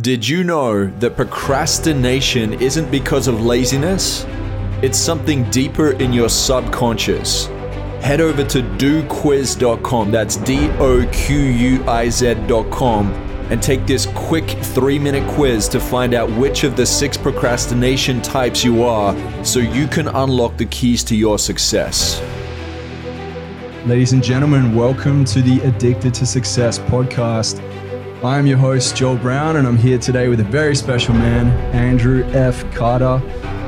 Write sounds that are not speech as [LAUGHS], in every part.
Did you know that procrastination isn't because of laziness? It's something deeper in your subconscious. Head over to doquiz.com, that's D O Q U I Z.com, and take this quick three minute quiz to find out which of the six procrastination types you are so you can unlock the keys to your success. Ladies and gentlemen, welcome to the Addicted to Success podcast. I am your host, Joel Brown, and I'm here today with a very special man, Andrew F. Carter.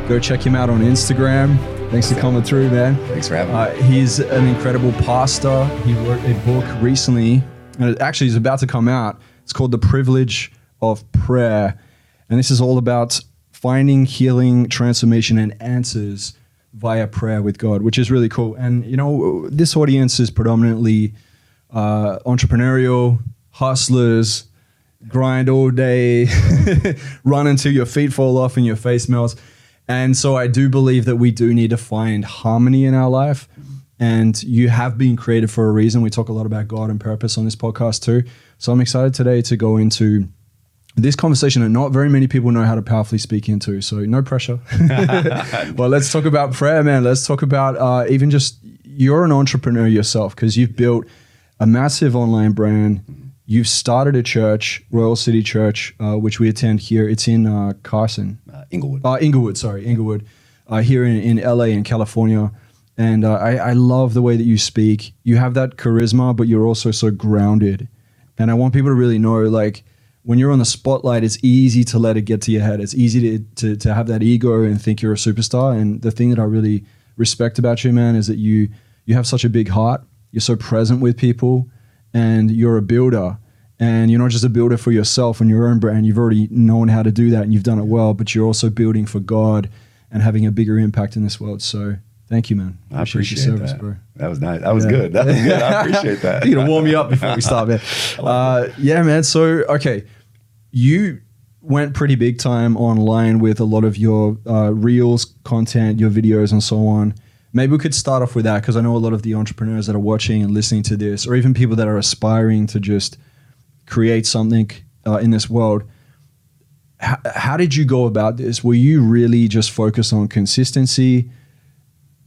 Go check him out on Instagram. Thanks for coming through, man. Thanks for having me. Uh, he's an incredible pastor. He wrote a book recently, and it actually is about to come out. It's called The Privilege of Prayer. And this is all about finding healing, transformation, and answers via prayer with God, which is really cool. And, you know, this audience is predominantly uh, entrepreneurial, hustlers, grind all day, [LAUGHS] run until your feet fall off and your face melts. And so I do believe that we do need to find harmony in our life. And you have been created for a reason. We talk a lot about God and purpose on this podcast too. So I'm excited today to go into this conversation that not very many people know how to powerfully speak into. So no pressure. [LAUGHS] well, let's talk about prayer, man. Let's talk about uh, even just you're an entrepreneur yourself because you've built a massive online brand. You've started a church, Royal City Church, uh, which we attend here. It's in uh, Carson, uh, Inglewood. uh, Inglewood, sorry, Inglewood, uh, here in, in LA in California. And uh, I, I love the way that you speak. You have that charisma, but you're also so grounded. And I want people to really know, like, when you're on the spotlight, it's easy to let it get to your head. It's easy to, to, to have that ego and think you're a superstar. And the thing that I really respect about you, man, is that you you have such a big heart. You're so present with people, and you're a builder. And you're not just a builder for yourself and your own brand. You've already known how to do that, and you've done it well. But you're also building for God and having a bigger impact in this world. So thank you, man. I appreciate your service, that. bro. That was nice. That was Yeah. good. That was good. I [LAUGHS] appreciate that. You're gonna warm me up before we start, man. [LAUGHS] Uh, yeah, man. So okay, you went pretty big time online with a lot of your uh, reels, content, your videos, and so on. Maybe we could start off with that because I know a lot of the entrepreneurs that are watching and listening to this, or even people that are aspiring to just create something uh, in this world. How, how did you go about this? Were you really just focused on consistency?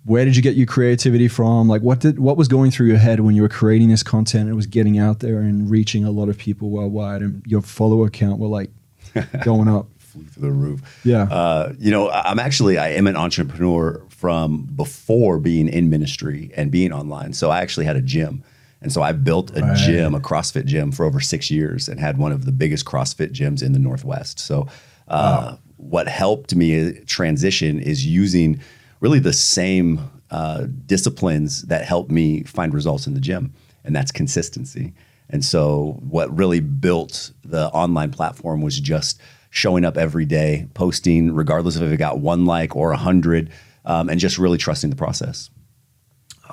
where did you get your creativity from like what did what was going through your head when you were creating this content and it was getting out there and reaching a lot of people worldwide and your follower count were like [LAUGHS] going up Flew through the roof. yeah Uh, you know, I'm actually I am an entrepreneur from before being in ministry and being online. So I actually had a gym. And so I built a Right. gym, a CrossFit gym for over six years and had one of the biggest CrossFit gyms in the Northwest. So uh, what helped me transition is using really the same uh, disciplines that helped me find results in the gym, and that's consistency. And so what really built the online platform was just showing up every day, posting, regardless of if it got one like or a hundred, um, and just really trusting the process.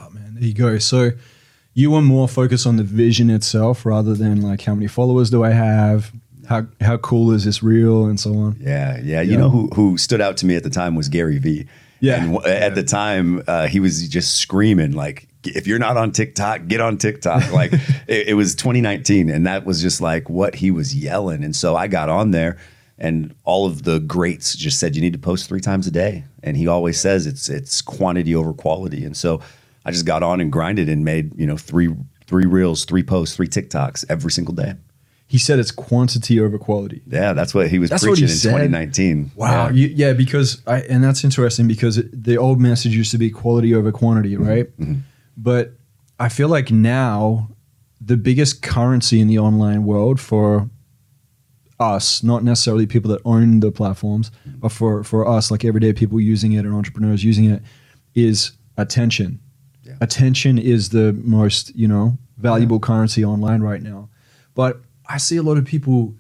oh man there you go so you were more focused on the vision itself rather than like how many followers do i have how how cool is this reel and so on Yeah, yeah. You Yeah. know who who stood out to me at the time was Gary Vee. Yeah. and w- at the time uh, he was just screaming like, "If you're not on TikTok, get on TikTok!" [LAUGHS] Like it, it was 2019, and that was just like what he was yelling. And so I got on there, and all of the greats just said you need to post three times a day. And he always says it's it's quantity over quality. And so I just got on and grinded and made you know three three reels, three posts, three TikToks every single day. he said it's quantity over quality Yeah, that's what he was That's what he preaching in said? 2019. Wow. Yeah. You, yeah, because I and that's interesting because it, the old message used to be quality over quantity, Mm-hmm. right? But I feel like now the biggest currency in the online world for us, not necessarily people that own the platforms, but for for us, like everyday people using it and entrepreneurs using it, is attention. Yeah. Attention is the most you know valuable currency online right now. But I see a lot of people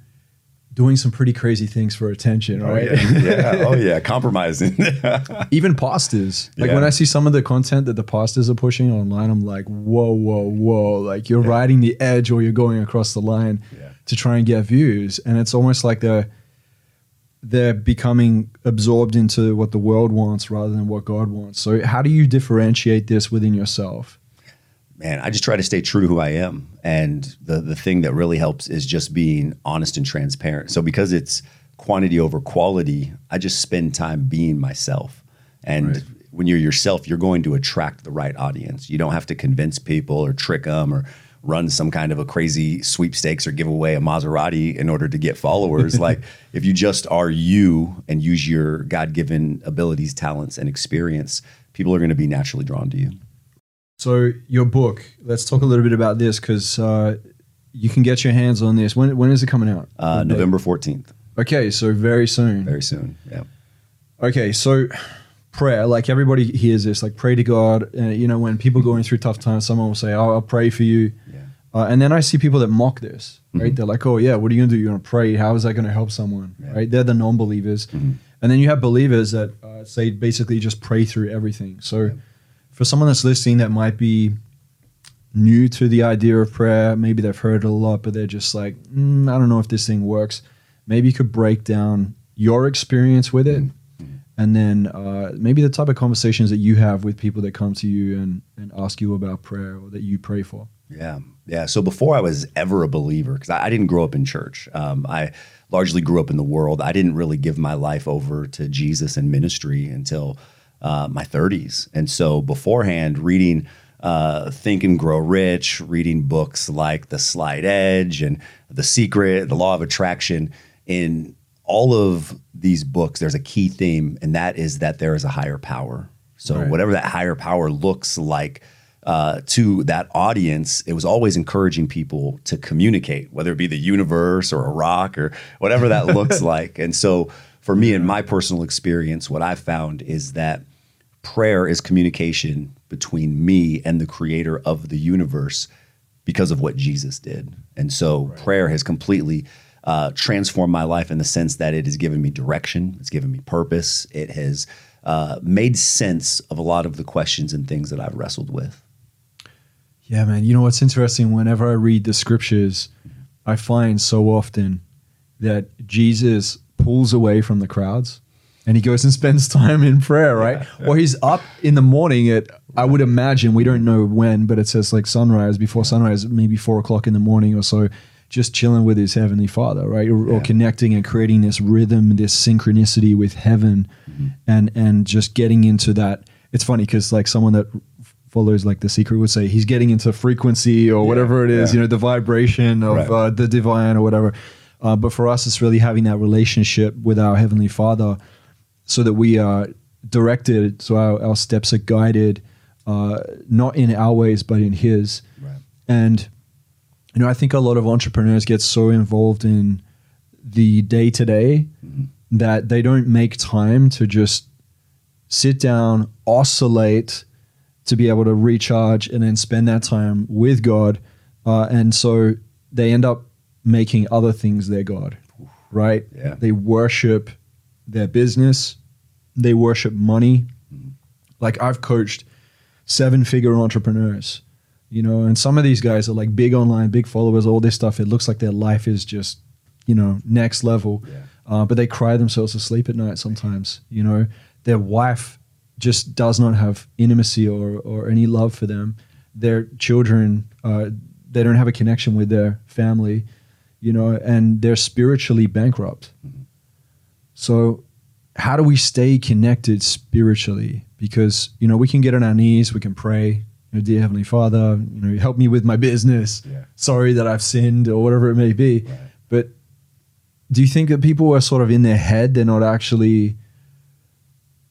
doing some pretty crazy things for attention, Oh right? yeah. yeah. [LAUGHS] Oh yeah. Compromising. [LAUGHS] Even pastors. Like Yeah. when I see some of the content that the pastors are pushing online, I'm like, whoa, whoa, whoa. Like you're riding the edge or you're going across the line Yeah. to try and get views. And it's almost like they're they're becoming absorbed into what the world wants rather than what God wants. So how do you differentiate this within yourself? Man, I just try to stay true to who I am. And the the thing that really helps is just being honest and transparent. So because it's quantity over quality, I just spend time being myself. And Right. when you're yourself, you're going to attract the right audience. You don't have to convince people or trick them or run some kind of a crazy sweepstakes or give away a Maserati in order to get followers. [LAUGHS] like if you just are you and use your God-given abilities, talents, and experience, people are going to be naturally drawn to you. So your book, let's talk a little bit about this because uh, you can get your hands on this. When when is it coming out? Uh, November 14th, Okay, so very soon. very soon. Yeah. Okay, so prayer, like everybody hears this, like pray to God. Uh, you know, when people going through tough times, someone will say, "Oh, I'll pray for you." Yeah. Uh, and then I see people that mock this, right? They're like, "Oh yeah, what are you gonna do? You're gonna pray? How is that gonna help someone?" Yeah. Right? They're the non-believers, and then you have believers that uh, say basically just pray through everything. So, for someone that's listening that might be new to the idea of prayer, maybe they've heard it a lot, but they're just like, mm, I don't know if this thing works. Maybe you could break down your experience with it, and then uh, maybe the type of conversations that you have with people that come to you and, and ask you about prayer or that you pray for. Yeah, yeah. So before I was ever a believer, because I, I didn't grow up in church, um, I largely grew up in the world. I didn't really give my life over to Jesus and ministry until uh, my 30s. And so beforehand, reading uh, Think and Grow Rich, reading books like The Slight Edge and The Secret, The Law of Attraction, in all of these books, there's a key theme, and that is that there is a higher power. So Right. whatever that higher power looks like uh, to that audience, it was always encouraging people to communicate, whether it be the universe or a rock or whatever that looks [LAUGHS] like. And so, for me, in my personal experience, what I found is that prayer is communication between me and the creator of the universe because of what Jesus did. And so, prayer has completely uh, transformed my life in the sense that it has given me direction, it's given me purpose, it has uh, made sense of a lot of the questions and things that I've wrestled with. Yeah, man. You know what's interesting? Whenever I read the scriptures, I find so often that Jesus pulls away from the crowds and he goes and spends [LAUGHS] time in prayer, right? Or he's up in the morning at, I would imagine, we don't know when, but it says like sunrise, before sunrise, maybe four o'clock in the morning or so, just chilling with his heavenly father, right? Or, or connecting and creating this rhythm, this synchronicity with heaven and, and just getting into that. It's funny because like someone that follows like the secret would say he's getting into frequency or whatever it is yeah. you know the vibration of Right. uh, the divine or whatever uh, but for us it's really having that relationship with our heavenly father so that we are directed so our, our steps are guided uh, not in our ways but in his Right. and you know i think a lot of entrepreneurs get so involved in the day to day that they don't make time to just sit down oscillate to be able to recharge and then spend that time with God. Uh, and so they end up making other things their God, right? Yeah. They worship their business, they worship money. Like I've coached seven figure entrepreneurs, you know, and some of these guys are like big online, big followers, all this stuff. It looks like their life is just, you know, next level. Yeah. Uh, but they cry themselves to sleep at night sometimes, you know. Their wife just does not have intimacy or, or any love for them. Their children, uh, they don't have a connection with their family, you know, and they're spiritually bankrupt. So, how do we stay connected spiritually? Because, you know, we can get on our knees, we can pray, you know, dear Heavenly Father, you know, help me with my business. Yeah. Sorry that I've sinned or whatever it may be. Right. But do you think that people are sort of in their head, they're not actually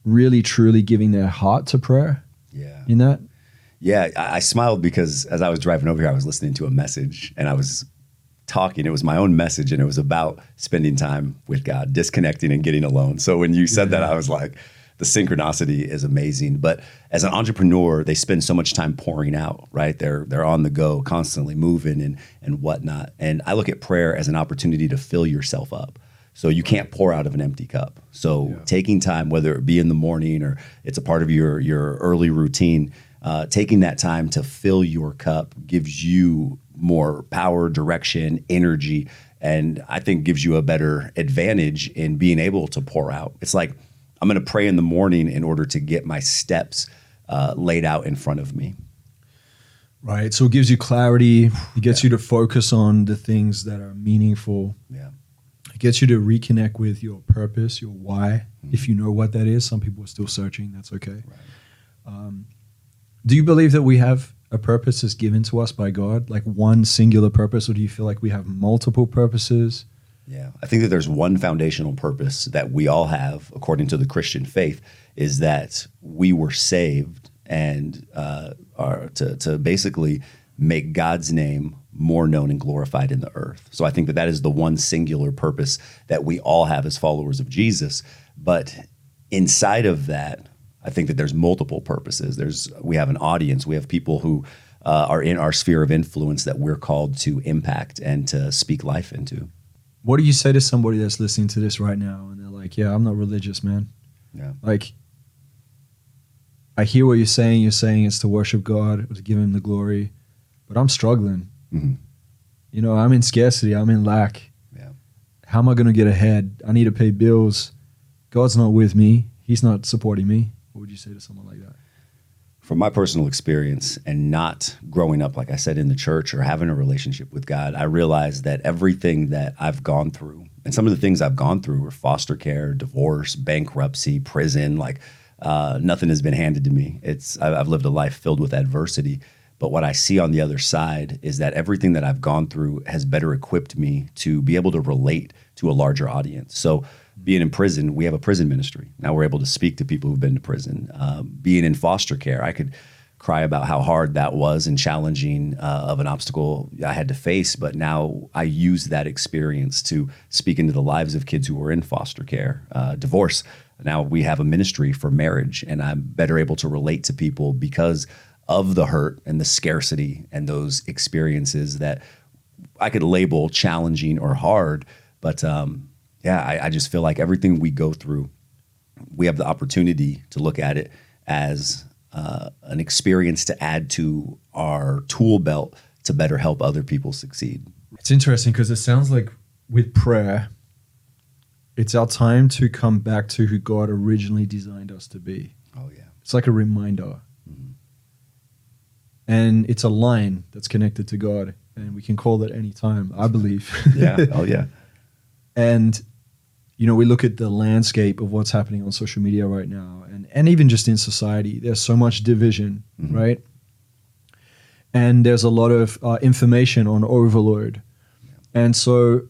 really truly giving their heart to prayer Yeah. in that? Yeah, I, I smiled because as I was driving over here, I was listening to a message and I was talking. It was my own message and it was about spending time with God, disconnecting and getting alone. So when you said that, I was like, the synchronicity is amazing. But as an entrepreneur, they spend so much time pouring out, right? They're they're on the go, constantly moving and and whatnot. And I look at prayer as an opportunity to fill yourself up. So you can't pour out of an empty cup. So taking time, whether it be in the morning or it's a part of your your early routine, uh, taking that time to fill your cup gives you more power, direction, energy, and I think gives you a better advantage in being able to pour out. It's like I'm going to pray in the morning in order to get my steps uh, laid out in front of me. right? So it gives you clarity. It gets you to focus on the things that are meaningful. Yeah. It gets you to reconnect with your purpose, your why, if you know what that is. Some people are still searching. That's okay. Um, do you believe that we have a purpose that's given to us by God, like one singular purpose, or do you feel like we have multiple purposes? Yeah, I think that there's one foundational purpose that we all have, according to the Christian faith, is that we were saved and uh, are to, to basically make God's name more known and glorified in the earth. So I think that that is the one singular purpose that we all have as followers of Jesus. But inside of that, I think that there's multiple purposes. There's we have an audience. We have people who uh, are in our sphere of influence that we're called to impact and to speak life into. What do you say to somebody that's listening to this right now and they're like, "Yeah, I'm not religious, man." Yeah. Like, I hear what you're saying. You're saying it's to worship God, to give Him the glory, but I'm struggling. Mhm. You know, I'm in scarcity. I'm in lack. Yeah. How am I going to get ahead? I need to pay bills. God's not with me. He's not supporting me. What would you say to someone like that? from my personal experience and not growing up, like I said, in the church or having a relationship with God, I realized that everything that I've gone through, and some of the things I've gone through were foster care, divorce, bankruptcy, prison, like uh, nothing has been handed to me. It's I've lived a life filled with adversity. But what I see on the other side is that everything that I've gone through has better equipped me to be able to relate to a larger audience. So, being in prison, we have a prison ministry. Now we're able to speak to people who've been to prison. Um, being in foster care, I could cry about how hard that was and challenging uh, of an obstacle I had to face. But now I use that experience to speak into the lives of kids who were in foster care, uh, divorce. Now we have a ministry for marriage, and I'm better able to relate to people because of the hurt and the scarcity and those experiences that I could label challenging or hard. But um, yeah, I, I just feel like everything we go through, we have the opportunity to look at it as uh, an experience to add to our tool belt to better help other people succeed. It's interesting because it sounds like with prayer, it's our time to come back to who God originally designed us to be. Oh yeah, It's like a reminder. And it's a line that's connected to God. And we can call that any time, I believe. yeah, [LAUGHS] oh yeah, and you know we look at the landscape of what's happening on social media right now and and even just in society there's so much division right? And there's a lot of uh, information on overload. And so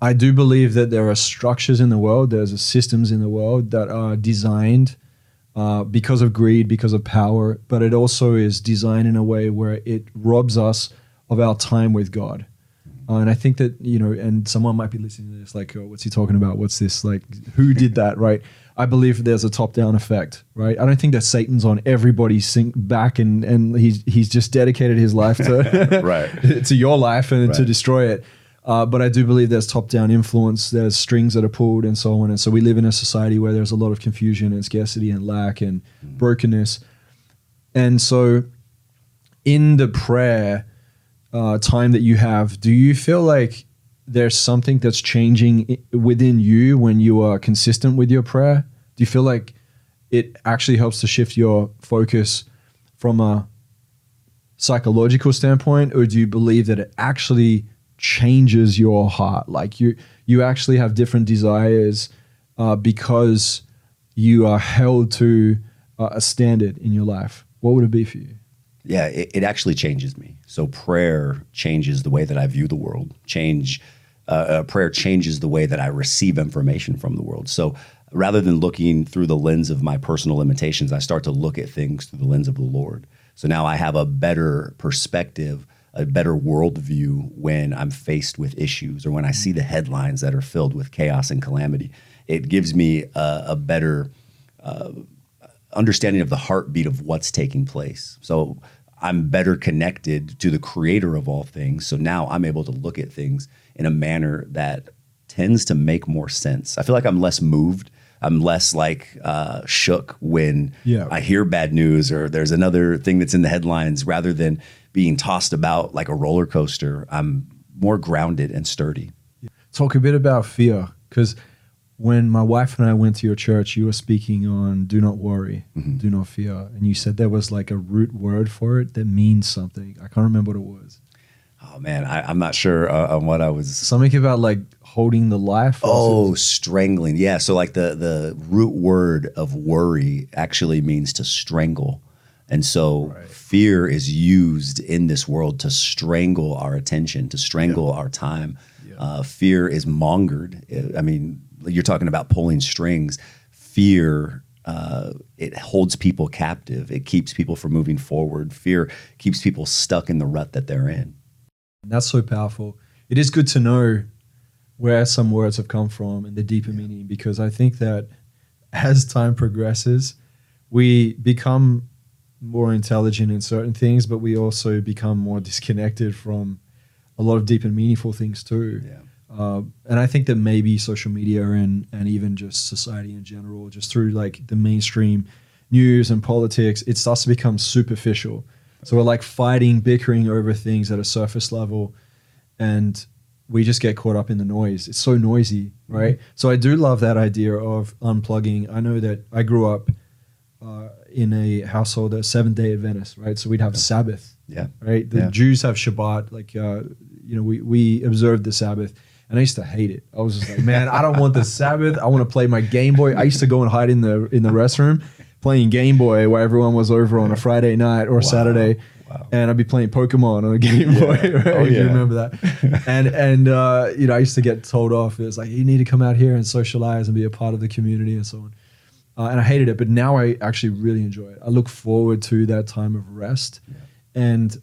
i do believe that there are structures in the world there's systems in the world that are designed uh, because of greed because of power but it also is designed in a way where it robs us of our time with god uh, and I think that you know, and someone might be listening to this like, oh, "What's he talking about? What's this? Like, who did that?" [LAUGHS] Right? I believe there's a top-down effect, right? I don't think that Satan's on everybody's sink back and and he's he's just dedicated his life to [LAUGHS] Right. [LAUGHS] to your life and to destroy it. Uh, but I do believe there's top-down influence. There's strings that are pulled and so on. And so we live in a society where there's a lot of confusion and scarcity and lack and brokenness. And so, in the prayer uh, time that you have, do you feel like there's something that's changing within you when you are consistent with your prayer? Do you feel like it actually helps to shift your focus from a psychological standpoint, or do you believe that it actually changes your heart? Like you, you actually have different desires uh, because you are held to uh, a standard in your life. What would it be for you? Yeah. It, it actually changes me. So prayer changes the way that I view the world. Change uh, uh, prayer changes the way that I receive information from the world. So rather than looking through the lens of my personal limitations, I start to look at things through the lens of the Lord. So now I have a better perspective, a better worldview when I'm faced with issues or when I see the headlines that are filled with chaos and calamity. It gives me a, a better understanding of the heartbeat of what's taking place. So I'm better connected to the creator of all things. So now I'm able to look at things in a manner that tends to make more sense. I feel like I'm less moved. I'm less like uh, shook when Yeah. I hear bad news or there's another thing that's in the headlines rather than being tossed about like a roller coaster. I'm more grounded and sturdy. talk a bit about fear because when my wife and I went to your church, you were speaking on do not worry, do not fear. And you said there was like a root word for it that means something. I can't remember what it was. Oh man, I, I'm not sure uh, on what I was. Something about like holding the life. Oh, strangling. Yeah. So like the the root word of worry actually means to strangle. And so fear is used in this world to strangle our attention, to strangle our time. Uh, fear is mongered. I mean, you're talking about pulling strings. Fear uh, it holds people captive. It keeps people from moving forward. Fear keeps people stuck in the rut that they're in. And that's so powerful. It is good to know where some words have come from and the deeper meaning because I think that as time progresses, we become more intelligent in certain things, but we also become more disconnected from a lot of deep and meaningful things too. Yeah. Uh, and I think that maybe social media and and even just society in general, just through like the mainstream news and politics, it starts to become superficial. So we're like fighting, bickering over things at a surface level, and we just get caught up in the noise. It's so noisy, right? So I do love that idea of unplugging. I know that I grew up uh, in a household, a seven day Adventist, right? So we'd have Sabbath, Yeah. right? The Yeah. Jews have Shabbat, like uh, you know, we we observed the Sabbath, and I used to hate it. I was just like, man, I don't want the Sabbath. I want to play my Game Boy. I used to go and hide in the in the restroom, playing Game Boy while everyone was over on a Friday night or Saturday. Wow. And I'd be playing Pokemon on a Game Boy. [LAUGHS] Right? Oh, You yeah. remember that? and and uh, you know, I used to get told off. It was like you need to come out here and socialize and be a part of the community and so on. Uh, and I hated it, but now I actually really enjoy it. I look forward to that time of rest. And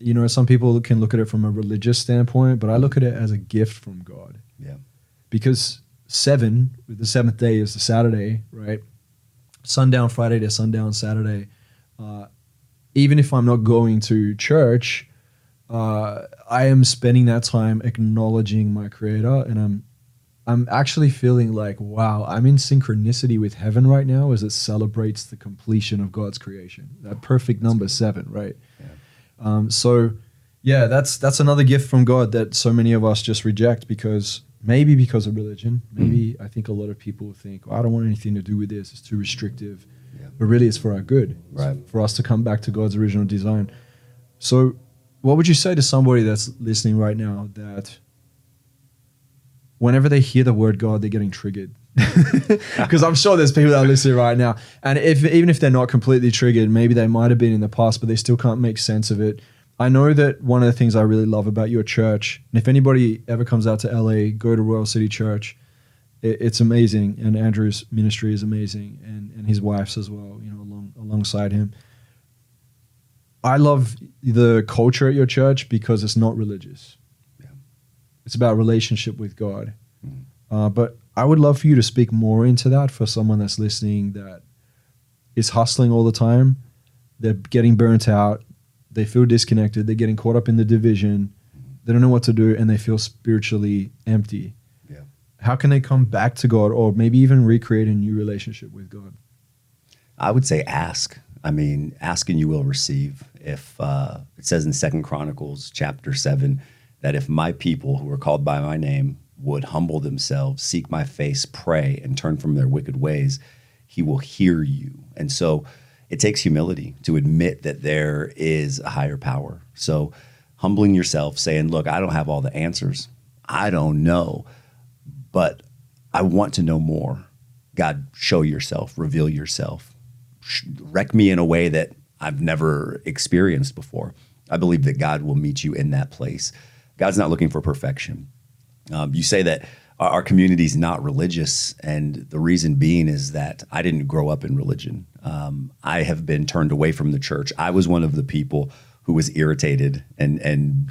you know, some people can look at it from a religious standpoint, but I look at it as a gift from God Yeah. because seven, the seventh day is the Saturday, right? Sundown Friday to sundown Saturday. Uh, even if I'm not going to church, uh, I am spending that time acknowledging my Creator, and I'm I'm actually feeling like, wow, I'm in synchronicity with heaven right now as it celebrates the completion of God's creation. That perfect number seven, right? Um, so, yeah, that's that's another gift from God that so many of us just reject because maybe because of religion. Maybe I think a lot of people think, well, I don't want anything to do with this. It's too restrictive. Yeah. But really, it's for our good. It's Right. For us to come back to God's original design. So, what would you say to somebody that's listening right now that whenever they hear the word God, they're getting triggered? Because I'm sure there's people that are listening right now, and if even if they're not completely triggered, maybe they might have been in the past, but they still can't make sense of it. I know that one of the things I really love about your church, and if anybody ever comes out to LA, go to Royal City Church. It, it's amazing, and Andrew's ministry is amazing, and and his wife's as well. You know, along alongside him. I love the culture at your church because it's not religious. Yeah. It's about relationship with God. Uh, but I would love for you to speak more into that for someone that's listening that is hustling all the time. They're getting burnt out. They feel disconnected. They're getting caught up in the division. They don't know what to do and they feel spiritually empty. Yeah. How can they come back to God or maybe even recreate a new relationship with God? I would say ask. I mean, ask and you will receive. If uh, it says in Second Chronicles chapter seven that if my people who are called by my name would humble themselves, seek my face, pray, and turn from their wicked ways, he will hear you. And so it takes humility to admit that there is a higher power. So humbling yourself, saying, Look, I don't have all the answers. I don't know, but I want to know more. God, show yourself, reveal yourself, wreck me in a way that I've never experienced before. I believe that God will meet you in that place. God's not looking for perfection. Um, you say that our, our community is not religious, and the reason being is that I didn't grow up in religion. Um, I have been turned away from the church. I was one of the people who was irritated and and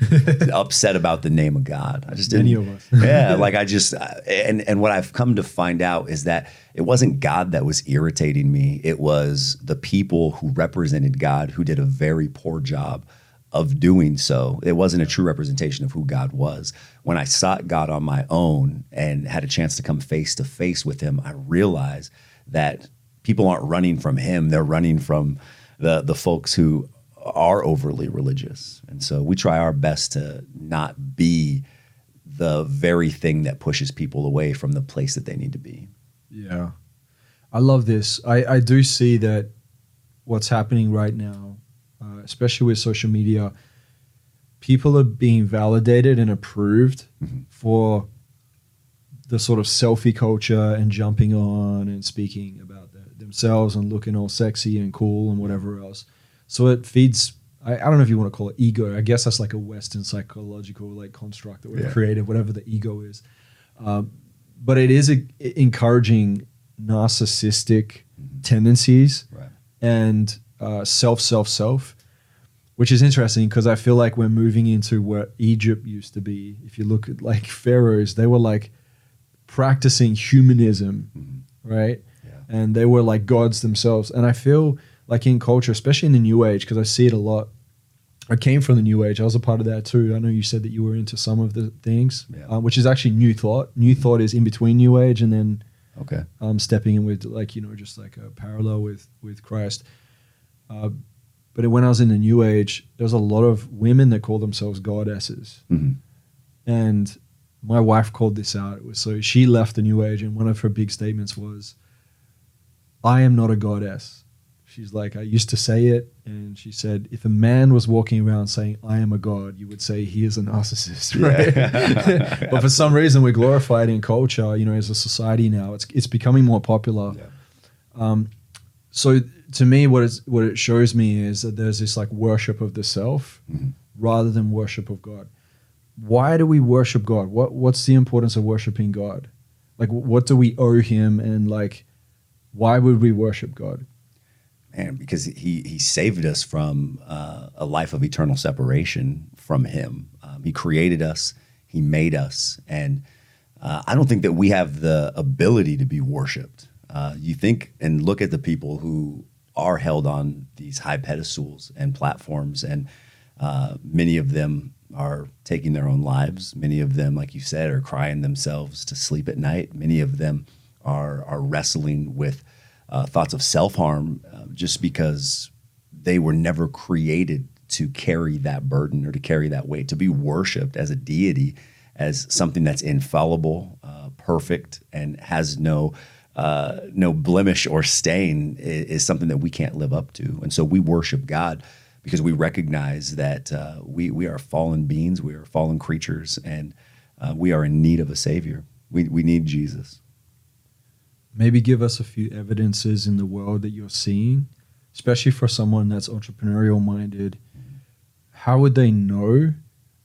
[LAUGHS] upset about the name of God. I just didn't. Many of us. [LAUGHS] yeah, [LAUGHS] like I just and and what I've come to find out is that it wasn't God that was irritating me. It was the people who represented God who did a very poor job of doing so. It wasn't a true representation of who God was. When I sought God on my own and had a chance to come face to face with him, I realized that people aren't running from him, they're running from the the folks who are overly religious. And so we try our best to not be the very thing that pushes people away from the place that they need to be. Yeah. I love this. I, I do see that what's happening right now, especially with social media, people are being validated and approved Mm-hmm. for the sort of selfie culture and jumping on and speaking about the, themselves and looking all sexy and cool and whatever else. So it feeds. I, I don't know if you want to call it ego. I guess that's like a Western psychological like construct that we've Yeah. created, whatever the ego is. Um, but it is a, encouraging narcissistic tendencies Right. and uh, self, self, self, which is interesting because I feel like we're moving into what Egypt used to be. If you look at like pharaohs, they were like practicing humanism, right? Yeah. And they were like gods themselves. And I feel like in culture, especially in the New Age, because I see it a lot. I came from the New Age. I was a part of that too. I know you said that you were into some of the things, Yeah. uh, which is actually New Thought. New Thought is in between New Age and then Okay. um, stepping in with like you know just like a parallel with with Christ. Uh, but when I was in the New Age, there was a lot of women that call themselves goddesses, Mhm. and my wife called this out. So she left the New Age, and one of her big statements was, "I am not a goddess." She's like, I used to say it, and she said, if a man was walking around saying, I am a god, you would say he is a narcissist, [LAUGHS] right? Yeah. [LAUGHS] but for some reason, we glorify it in culture, you know, as a society now. It's, it's becoming more popular. Yeah. Um, so to me, what, what it shows me is that there's this like worship of the self Mhm. rather than worship of God. Why do we worship God? What, what's the importance of worshiping God? Like, what do we owe him? And like, why would we worship God? Man, because he he saved us from uh, a life of eternal separation from him. Um, he created us, he made us, and uh, I don't think that we have the ability to be worshipped. Uh, you think and look at the people who are held on these high pedestals and platforms, and uh, many of them are taking their own lives. Many of them, like you said, are crying themselves to sleep at night. Many of them are are wrestling with uh, thoughts of self harm uh, just because they were never created to carry that burden or to carry that weight, to be worshiped as a deity, as something that's infallible, uh, perfect, and has no. Uh, no blemish or stain is, is something that we can't live up to, and so we worship God because we recognize that uh, we we are fallen beings, we are fallen creatures, and uh, we are in need of a savior. We we need Jesus. maybe give us a few evidences in the world that you're seeing, especially for someone that's entrepreneurial minded. How would they know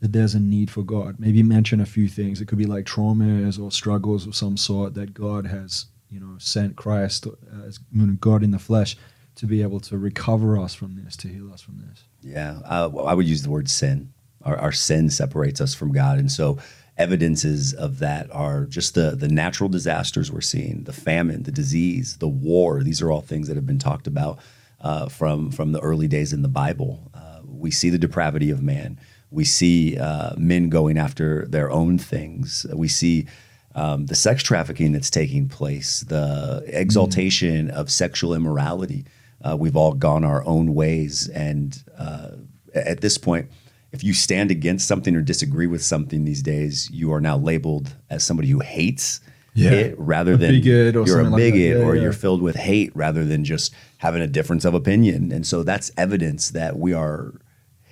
that there's a need for God? Maybe mention a few things. It could be like traumas or struggles of some sort that God has, you know, sent Christ uh, as God in the flesh to be able to recover us from this, to heal us from this. Yeah, uh, well, I would use the word sin. Our, our sin separates us from God, and so evidences of that are just the the natural disasters we're seeing, the famine, the disease, the war. These are all things that have been talked about uh, from from the early days in the Bible. Uh, we see the depravity of man. We see uh, men going after their own things. We see um, the sex trafficking that's taking place, the exaltation of sexual immorality. Uh, we've all gone our own ways, and uh, at this point, if you stand against something or disagree with something these days, you are now labeled as somebody who hates Yeah. it rather A than bigot or you're a something like bigot Yeah, or yeah. you're filled with hate rather than just having a difference of opinion. And so that's evidence that we are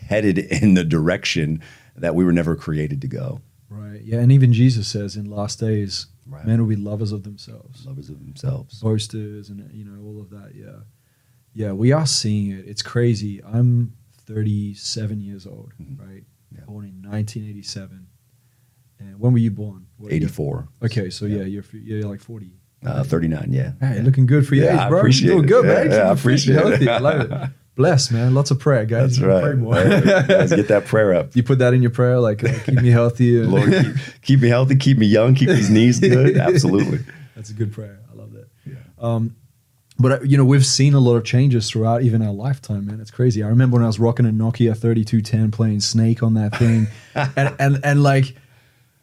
headed in the direction that we were never created to go. Right. Yeah. And even Jesus says in last days, Right. men will be lovers of themselves. Lovers of themselves. boasters and you know all of that yeah yeah we are seeing it it's crazy i'm 37 years old Mhm. right Yeah. born in 1987 and when were you born What year? 84. okay so yeah, Yeah. you're you're like 40 Uh, 39, yeah. hey yeah. looking good for your Yeah, age I bro appreciate You're it. good Yeah, man yeah, I appreciate it. i love it [LAUGHS] bless man lots of prayer guys That's You right. pray more Let's get that prayer up. [LAUGHS] you put that in your prayer like uh, keep me healthy and- [LAUGHS] Lord, keep, keep me healthy, keep me young, keep these knees good. [LAUGHS] Absolutely. That's a good prayer. I love that. Yeah. Um, but uh, you know, we've seen a lot of changes throughout even our lifetime, man. It's crazy. I remember when I was rocking a Nokia 3210 playing Snake on that thing, and and and like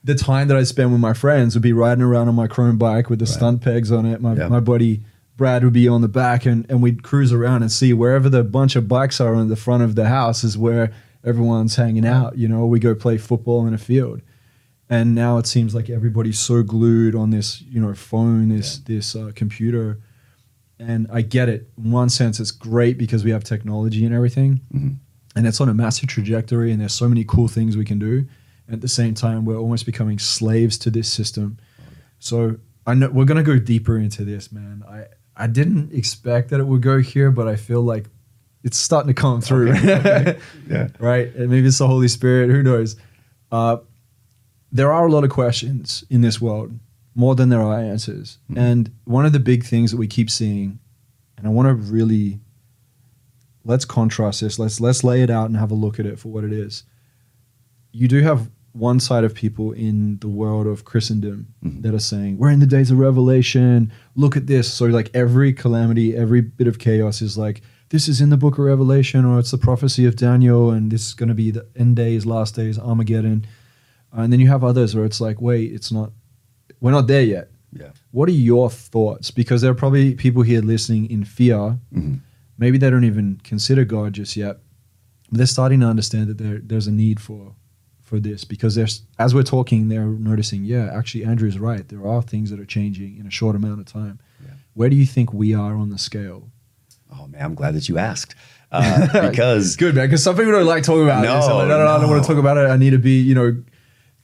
the time that I spent with my friends would be riding around on my chrome bike with the Right. stunt pegs on it. My Yeah. my buddy Brad would be on the back, and and we'd cruise around and see wherever the bunch of bikes are in the front of the house is where everyone's hanging out. You know, we go play football in a field. and now it seems like everybody's so glued on this you know phone this this uh, computer. And i get it. In one sense it's great because we have technology and everything. And it's on a massive trajectory and there's so many cool things we can do. At the same time we're almost becoming slaves to this system. So i know we're going to go deeper into this man. I i didn't expect that it would go here but i feel like it's starting to come through [LAUGHS] Yeah. right? And maybe it's the Holy Spirit. Who knows? Uh, there are a lot of questions in this world, more than there are answers. And one of the big things that we keep seeing, and I want to really let's contrast this. Let's let's lay it out and have a look at it for what it is. You do have one side of people in the world of Christendom that are saying, We're in the days of revelation. Look at this. So, like, every calamity, every bit of chaos is like, This is in the book of Revelation, or it's the prophecy of Daniel, and this is going to be the end days, last days, Armageddon. Uh, and then you have others where it's like, Wait, it's not, we're not there yet. Yeah. What are your thoughts? Because there are probably people here listening in fear. Maybe they don't even consider God just yet. But they're starting to understand that there, there's a need for for this because there's as we're talking, they're noticing, yeah, actually Andrew's right. There are things that are changing in a short amount of time. Yeah. Where do you think we are on the scale? Oh man, I'm glad that you asked uh, [LAUGHS] because Good man, because some people don't like talking about No, this. Like, no, no, no, I don't want to talk about it. I need to be, you know,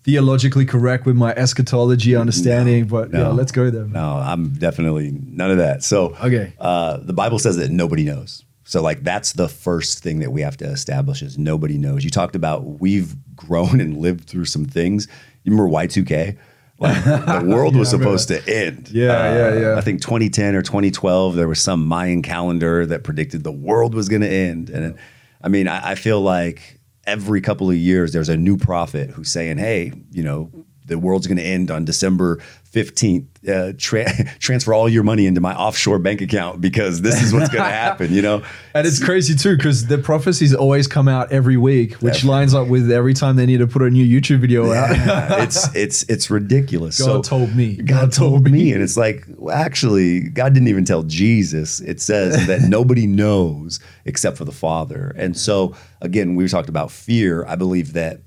theologically correct with my eschatology understanding. but yeah, let's go there. man. No, I'm definitely none of that. So, Okay. uh, the Bible says that nobody knows. So, like, that's the first thing that we have to establish is nobody knows. You talked about we've grown and lived through some things. You remember Y2K? Like, [LAUGHS] the world was Yeah, remember supposed to end. Yeah, yeah, uh, yeah. I think 2010 or 2012, there was some Mayan calendar that predicted the world was going to end. And I mean, I, I feel like every couple of years there's a new prophet who's saying, hey, you know, the world's going to end on December 15th. Uh, tra- [LAUGHS] transfer all your money into my offshore bank account because this is what's going to happen, you know? [LAUGHS] And it's crazy too because the prophecies always come out every week, which Yeah. lines up with every time they need to put a new YouTube video out. [LAUGHS] It's it's it's ridiculous. God So- told me. God told me, and it's like well, actually, God didn't even tell Jesus. It says that nobody knows except for the Father. And so, again, we talked about fear. I believe that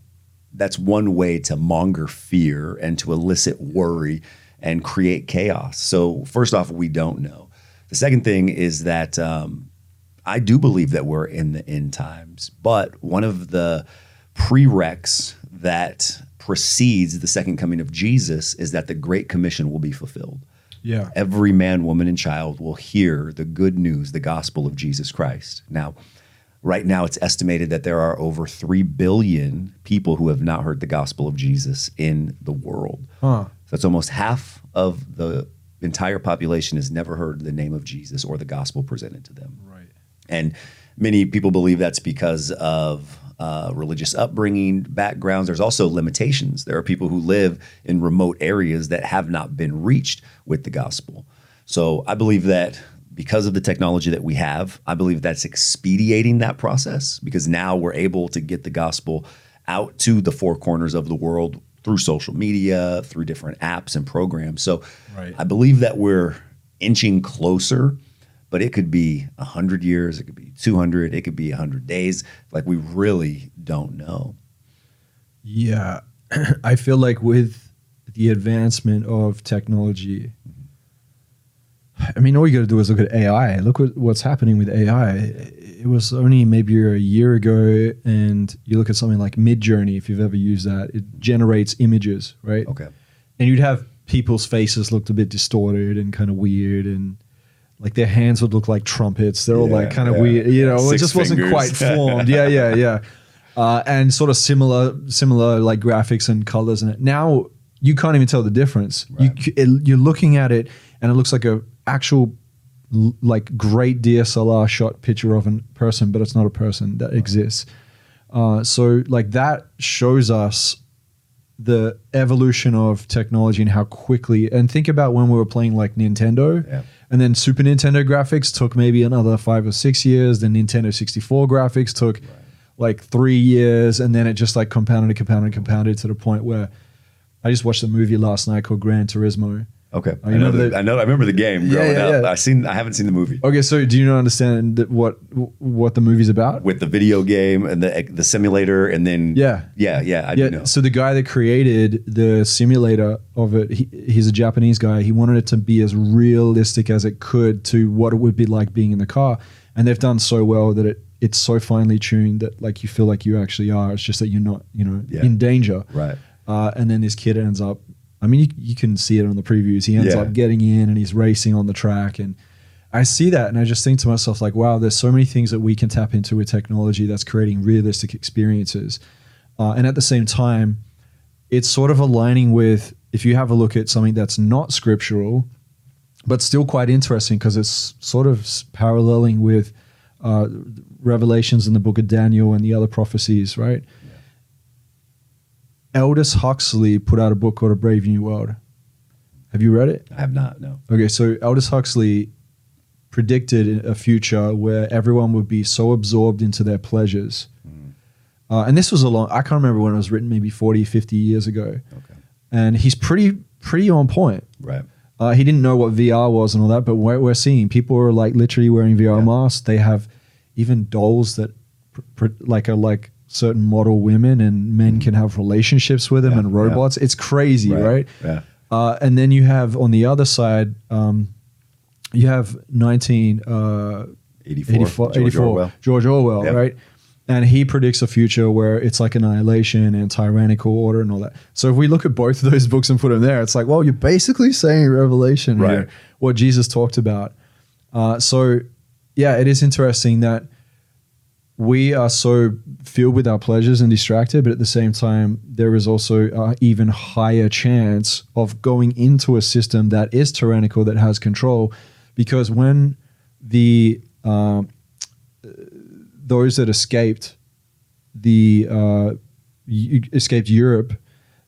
that's one way to monger fear and to elicit worry and create chaos. So, first off, we don't know. The second thing is that um, I do believe that we're in the end times, but one of the prereqs that precedes the second coming of Jesus is that the Great Commission will be fulfilled. yeah. Every man, woman, and child will hear the good news, the gospel of Jesus Christ. Now, right now, it's estimated that there are over 3 billion people who have not heard the gospel of Jesus in the world. Huh. So it's almost half of the entire population has never heard the name of Jesus or the gospel presented to them. Right. And many people believe that's because of uh, religious upbringing, backgrounds. There's also limitations. There are people who live in remote areas that have not been reached with the gospel. So I believe that because of the technology that we have, I believe that's expediting that process because now we're able to get the gospel out to the four corners of the world through social media, through different apps and programs. So Right. I believe that we're inching closer but it could be 100 years it could be 200 it could be 100 days like we really don't know Yeah. [CLEARS THROAT] I feel like with the advancement of technology, I mean, all you got to do is look at AI. Look what, what's happening with AI. It was only maybe a year ago, and you look at something like Midjourney, if you've ever used that, it generates images, right? okay and you'd have people's faces looked a bit distorted and kind of weird and like their hands would look like trumpets they're all like kind of yeah. weird you know it Six just wasn't quite [LAUGHS] formed yeah yeah yeah uh, and sort of similar similar like graphics and colors in it now you can't even tell the difference Right. c- it, you're looking at it and it looks like a actual like great DSLR shot picture of a person but it's not a person that exists. Uh, so like that shows us the evolution of technology and how quickly and think about when we were playing like Nintendo. Yeah. and then Super Nintendo graphics took maybe another 5 or 6 years. Then Nintendo 64 graphics took like 3 years. And then it just like compounded and compounded and compounded to the point where I just watched a movie last night called Gran Turismo Okay, Oh, I know. The, the- I know. I remember the game growing yeah, up. yeah. I seen. I haven't seen the movie Okay, so do you not understand that what what the movie's about? with the video game and the the simulator, and then Yeah. yeah, yeah. I yeah. do know. So the guy that created the simulator of it, he, he's a Japanese guy. He wanted it to be as realistic as it could to what it would be like being in the car, and they've done so well that it it's so finely tuned that like you feel like you actually are. It's just that you're not, you know, in danger. Right. Uh, and then this kid ends up. I mean, you, you can see it on the previews. He ends Yeah. up getting in and he's racing on the track, and I see that, and I just think to myself like, wow, there's so many things that we can tap into with technology that's creating realistic experiences, uh, and at the same time, it's sort of aligning with if you have a look at something that's not scriptural, but still quite interesting because it's sort of paralleling with uh, revelations in the book of Daniel and the other prophecies, right? Aldous Huxley put out a book called A Brave New World. Have you read it? I have not. No. Okay, so Aldous Huxley predicted a future where everyone would be so absorbed into their pleasures. Uh, and this was a long, I can't remember when it was written, maybe 40, 50 years ago. Okay. And he's pretty, pretty on point. Right. Uh, he didn't know what VR was and all that, but what we're seeing, people are like literally wearing VR Yeah. masks. They have even dolls that pr- pr- like are like certain model women, and men can have relationships with them, Yeah, and yeah. robots. It's crazy, right? Yeah. Uh, and then you have on the other side, um, you have 19, uh, 84. 84, George 84, Orwell. George Orwell, Yep. right? And he predicts a future where it's like annihilation and tyrannical order and all that. So if we look at both of those [LAUGHS] books and put them there, it's like, well, you're basically saying Revelation, Right. here, what Jesus talked about. Uh, so, yeah, it is interesting that we are so filled with our pleasures and distracted, but at the same time, there is also an even higher chance of going into a system that is tyrannical, that has control, because when the um, those that escaped the uh, escaped Europe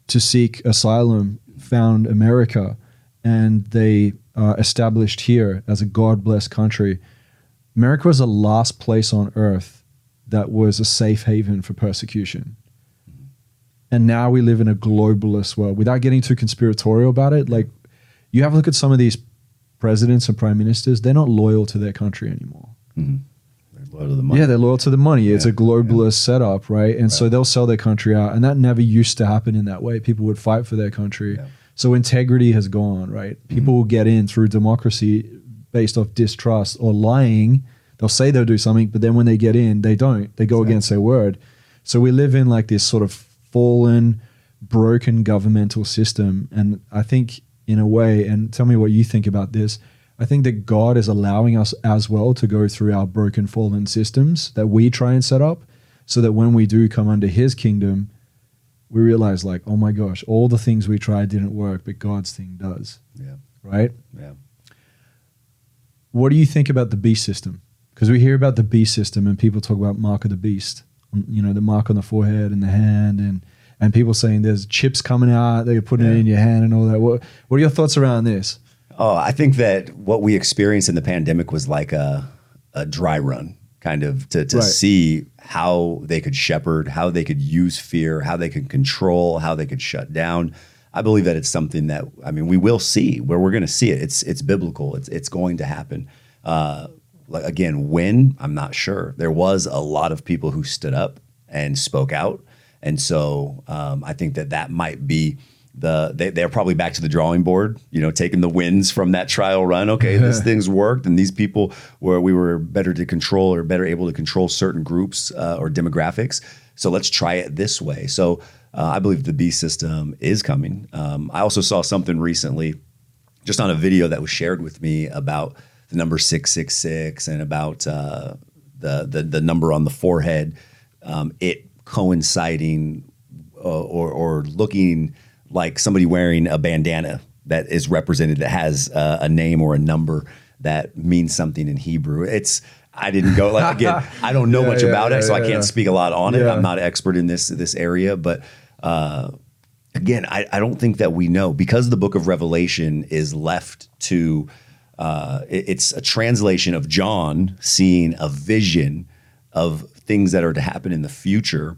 to seek asylum found America, and they uh, established here as a God blessed country. America was the last place on earth that was a safe haven for persecution. And now we live in a globalist world. Without getting too conspiratorial about it, like you have a look at some of these presidents and prime ministers, they're not loyal to their country anymore. Mm-hmm. They're loyal to the money. Yeah, they're loyal to the money. It's a globalist setup, right? And so they'll sell their country out. And that never used to happen in that way. People would fight for their country. Yeah. So integrity has gone, right? People mm-hmm. will get in through democracy based off distrust or lying. They'll say they'll do something, but then when they get in, they don't. They go Exactly. against their word. So we live in like this sort of fallen, broken governmental system. And I think, in a way, and tell me what you think about this. I think that God is allowing us as well to go through our broken, fallen systems that we try and set up so that when we do come under His kingdom, we realize, like, oh my gosh, all the things we tried didn't work, but God's thing does, Yeah. right? Yeah. What do you think about the beast system? Because we hear about the beast system and people talk about mark of the beast, Mm, you know, the mark on the forehead and the hand, and and people saying there's chips coming out, they're putting it in your hand and all that. What What are your thoughts around this? Oh, I think that what we experienced in the pandemic was like a, a dry run, kind of to, to Right. see how they could shepherd, how they could use fear, how they could control, how they could shut down. I believe that it's something that I mean we will see where we're going to see it. It's it's biblical. It's it's going to happen. Uh, like again, when I'm not sure. There was a lot of people who stood up and spoke out, and so um, I think that that might be the they, they're probably back to the drawing board. You know, taking the wins from that trial run. Okay, this [LAUGHS] thing's worked, and these people where we were better to control or better able to control certain groups uh, or demographics. So let's try it this way. So uh, I believe the B system is coming. Um, I also saw something recently just on a video that was shared with me about the number 666 and about uh, the, the the number on the forehead um, it coinciding uh, or or looking like somebody wearing a bandana that is represented that has uh, a name or a number that means something in Hebrew. It's I didn't go like again [LAUGHS] I don't know Yeah, much yeah, about yeah, it so I can't speak a lot on it. I'm not an expert in this this area but uh, again, I, I don't think that we know. Because the book of Revelation is left to, uh, it- it's a translation of John seeing a vision of things that are to happen in the future.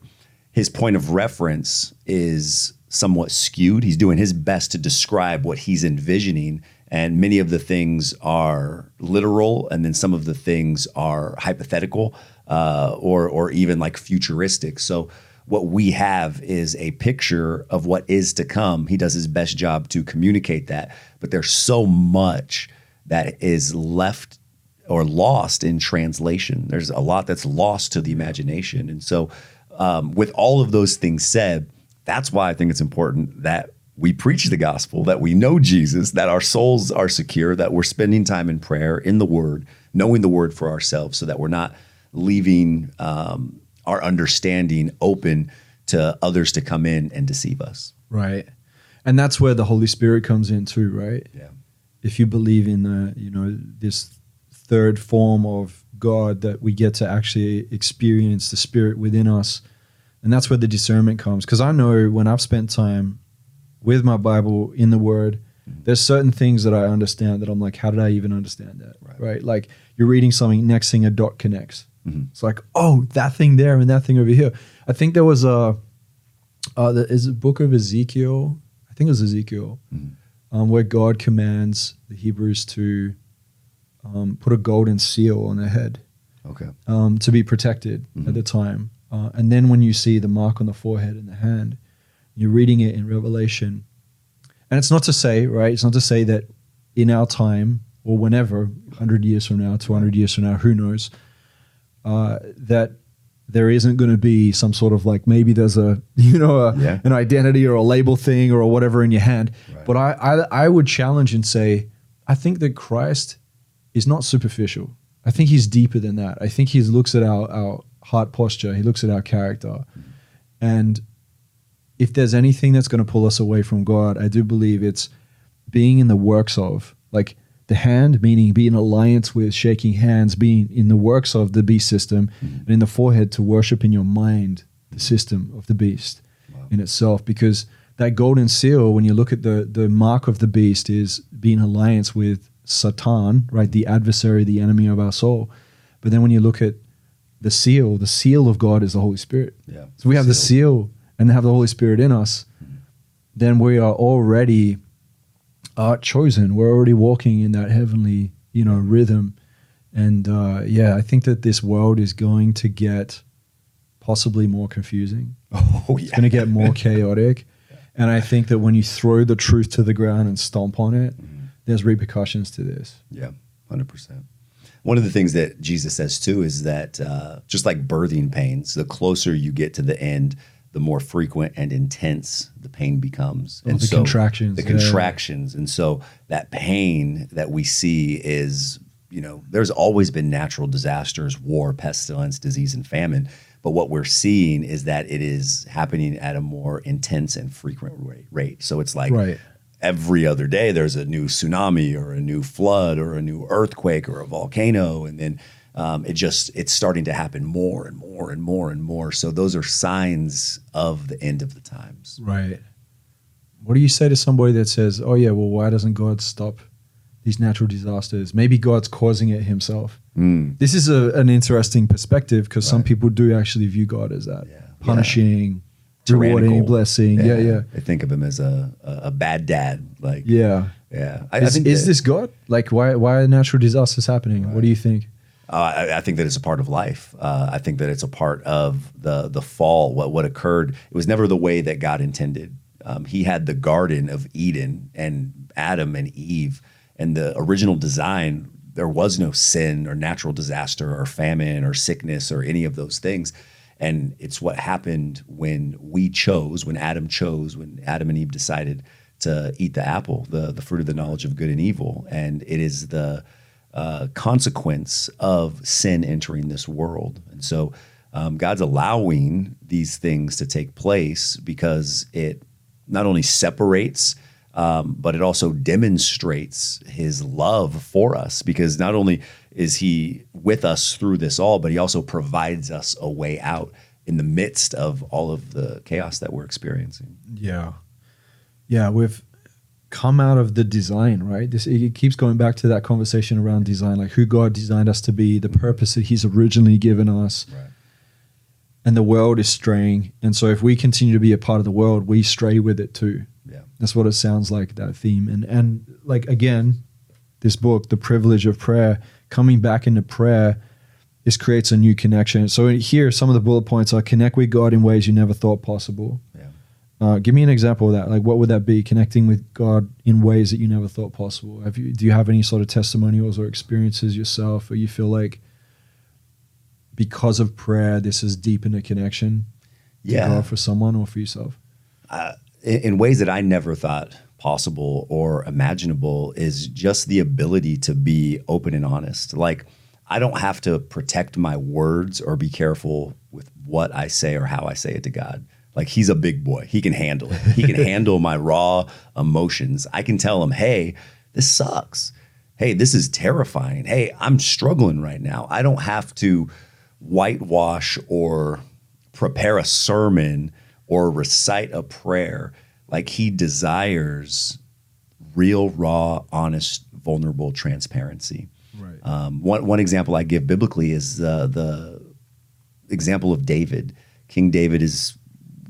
His point of reference is somewhat skewed. He's doing his best to describe what he's envisioning. And many of the things are literal, and then some of the things are hypothetical uh, or, or even like futuristic. So, what we have is a picture of what is to come. He does his best job to communicate that, but there's so much that is left or lost in translation. There's a lot that's lost to the imagination. And so, um, with all of those things said, that's why I think it's important that we preach the gospel, that we know Jesus, that our souls are secure, that we're spending time in prayer, in the Word, knowing the Word for ourselves, so that we're not leaving um, our understanding open to others to come in and deceive us. Right. And that's where the Holy Spirit comes in too, right? Yeah. If you believe in the, you know, this third form of God that we get to actually experience the Spirit within us. And that's where the discernment comes. Because I know when I've spent time with my Bible in the Word, mm-hmm. there's certain things that I understand that I'm like, how did I even understand that? Right. right? Like you're reading something, next thing a dot connects. Mm-hmm. It's like, oh, that thing there and that thing over here. I think there was a, uh, the, is it book of Ezekiel? I think it was Ezekiel, Mm-hmm. Um, where God commands the Hebrews to um, put a golden seal on their head Okay. um, to be protected Mhm. at the time. Uh, and then when you see the mark on the forehead and the hand, you're reading it in Revelation. And it's not to say, right? It's not to say that in our time or whenever, 100 years from now, 200 years from now, who knows, uh, that there isn't going to be some sort of like maybe there's a [LAUGHS] you know a, Yeah. an identity or a label thing or whatever in your hand. Right. But I, I I would challenge and say I think that Christ is not superficial. I think he's deeper than that. I think he looks at our our heart posture. He looks at our character, mm-hmm. and if there's anything that's going to pull us away from God, I do believe it's being in the works of like the hand, meaning be in alliance with shaking hands, being in the works of the beast system, hmm. and in the forehead to worship in your mind the system of the beast Wow. in itself. Because that golden seal, when you look at the the mark of the beast, is being in alliance with Satan, right, the adversary, the enemy of our soul. But then when you look at the seal, the seal of God is the Holy Spirit. Yeah. So we have the Seal. seal and have the Holy Spirit in us, hmm. then we are already uh, chosen. We're already walking in that heavenly, you know, rhythm. And uh, yeah, I think that this world is going to get possibly more confusing. [LAUGHS] Oh yeah. It's going to get more chaotic. [LAUGHS] And I think that when you throw the truth to the ground and stomp on it, there's repercussions to this. Yeah, hundred percent. One of the things that Jesus says too is that uh, just like birthing pains, the closer you get to the end, the more frequent and intense the pain becomes. Oh, the contractions, The yeah. contractions, and so that pain that we see is, you know, there's always been natural disasters, war, pestilence, disease, and famine. But what we're seeing is that it is happening at a more intense and frequent rate. rate. So it's like Right. every other day there's a new tsunami or a new flood or a new earthquake or a volcano and then um, it just it's starting to happen more and more and more and more so those are signs of the end of the times Right. What do you say to somebody that says, "Oh yeah, well, why doesn't God stop these natural disasters? Maybe God's causing it Himself." Mm. This is a, an interesting perspective because some people do actually view God as that, Yeah. punishing, rewarding, blessing. Yeah, yeah, they think of him as a, a, bad dad like yeah. yeah I, I Is, think is that- this God? Like, why why are natural disasters happening? What do you think? Uh, I, I think that it's a part of life. Uh, I think that it's a part of the the fall. What what occurred? It was never the way that God intended. Um, he had the Garden of Eden and Adam and Eve, and the original design. There was no sin or natural disaster or famine or sickness or any of those things. And it's what happened when we chose, when Adam chose, when Adam and Eve decided to eat the apple, the the fruit of the knowledge of good and evil. And it is the uh, consequence of sin entering this world. And so um, God's allowing these things to take place because it not only separates, um, but it also demonstrates his love for us because not only is he with us through this all, but he also provides us a way out in the midst of all of the chaos that we're experiencing. Yeah, yeah. We've come out of the design, right? This it keeps going back to that conversation around design, like who God designed us to be, the purpose that He's originally given us. Right. and the world is straying. And so if we continue to be a part of the world, we stray with it too. Yeah. That's what it sounds like, that theme. And and like again, this book, The Privilege of Prayer, coming back into prayer, this creates a new connection. So here, some of the bullet points are connect with God in ways you never thought possible. Uh, give me an example of that. Like, what would that be? Connecting with God in ways that you never thought possible. Have you? Do you have any sort of testimonials or experiences yourself, or you feel like because of prayer, this has deepened a connection to Yeah. God for someone or for yourself? in, in ways that I never thought possible or imaginable is just the ability to be open and honest. Like, I don't have to protect my words or be careful with what I say or how I say it to God. Like, He's a big boy. He can handle it. He can [LAUGHS] handle my raw emotions. I can tell Him, hey, this sucks. Hey, this is terrifying. Hey, I'm struggling right now. I don't have to whitewash or prepare a sermon or recite a prayer like he desires real raw honest vulnerable transparency Right. um, one, one example i give biblically is uh, the example of david king david is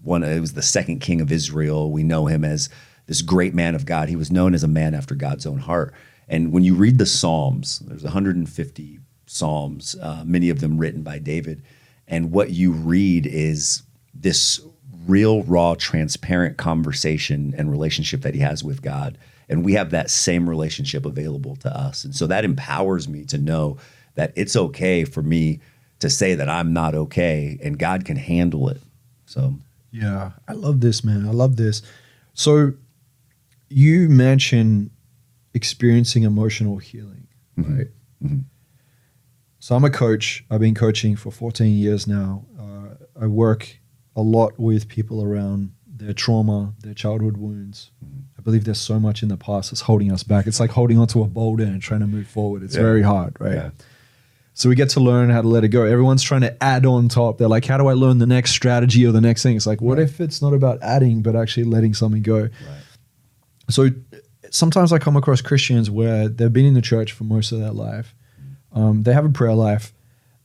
one it was the second king of israel. We know him as this great man of god. He was known as a man after god's own heart. And when you read the psalms there's 150 psalms uh, many of them written by david. And what you read is this real raw transparent conversation and relationship that he has with god. And we have that same relationship available to us. And so that empowers me to know that it's okay for me to say that i'm not okay and god can handle it. So Yeah, I love this, man. I love this. So, you mentioned experiencing emotional healing, mm-hmm. right? Mm-hmm. So, I'm a coach. I've been coaching for 14 years now. Uh, I work a lot with people around their trauma, their childhood wounds. Mm-hmm. I believe there's so much in the past that's holding us back. It's like holding onto a boulder and trying to move forward. It's Yeah. very hard, right? Yeah. So we get to learn how to let it go. Everyone's trying to add on top. They're like, how do I learn the next strategy or the next thing? It's like, what if it's not about adding, but actually letting something go? Right. So sometimes I come across Christians where they've been in the church for most of their life. Um, they have a prayer life,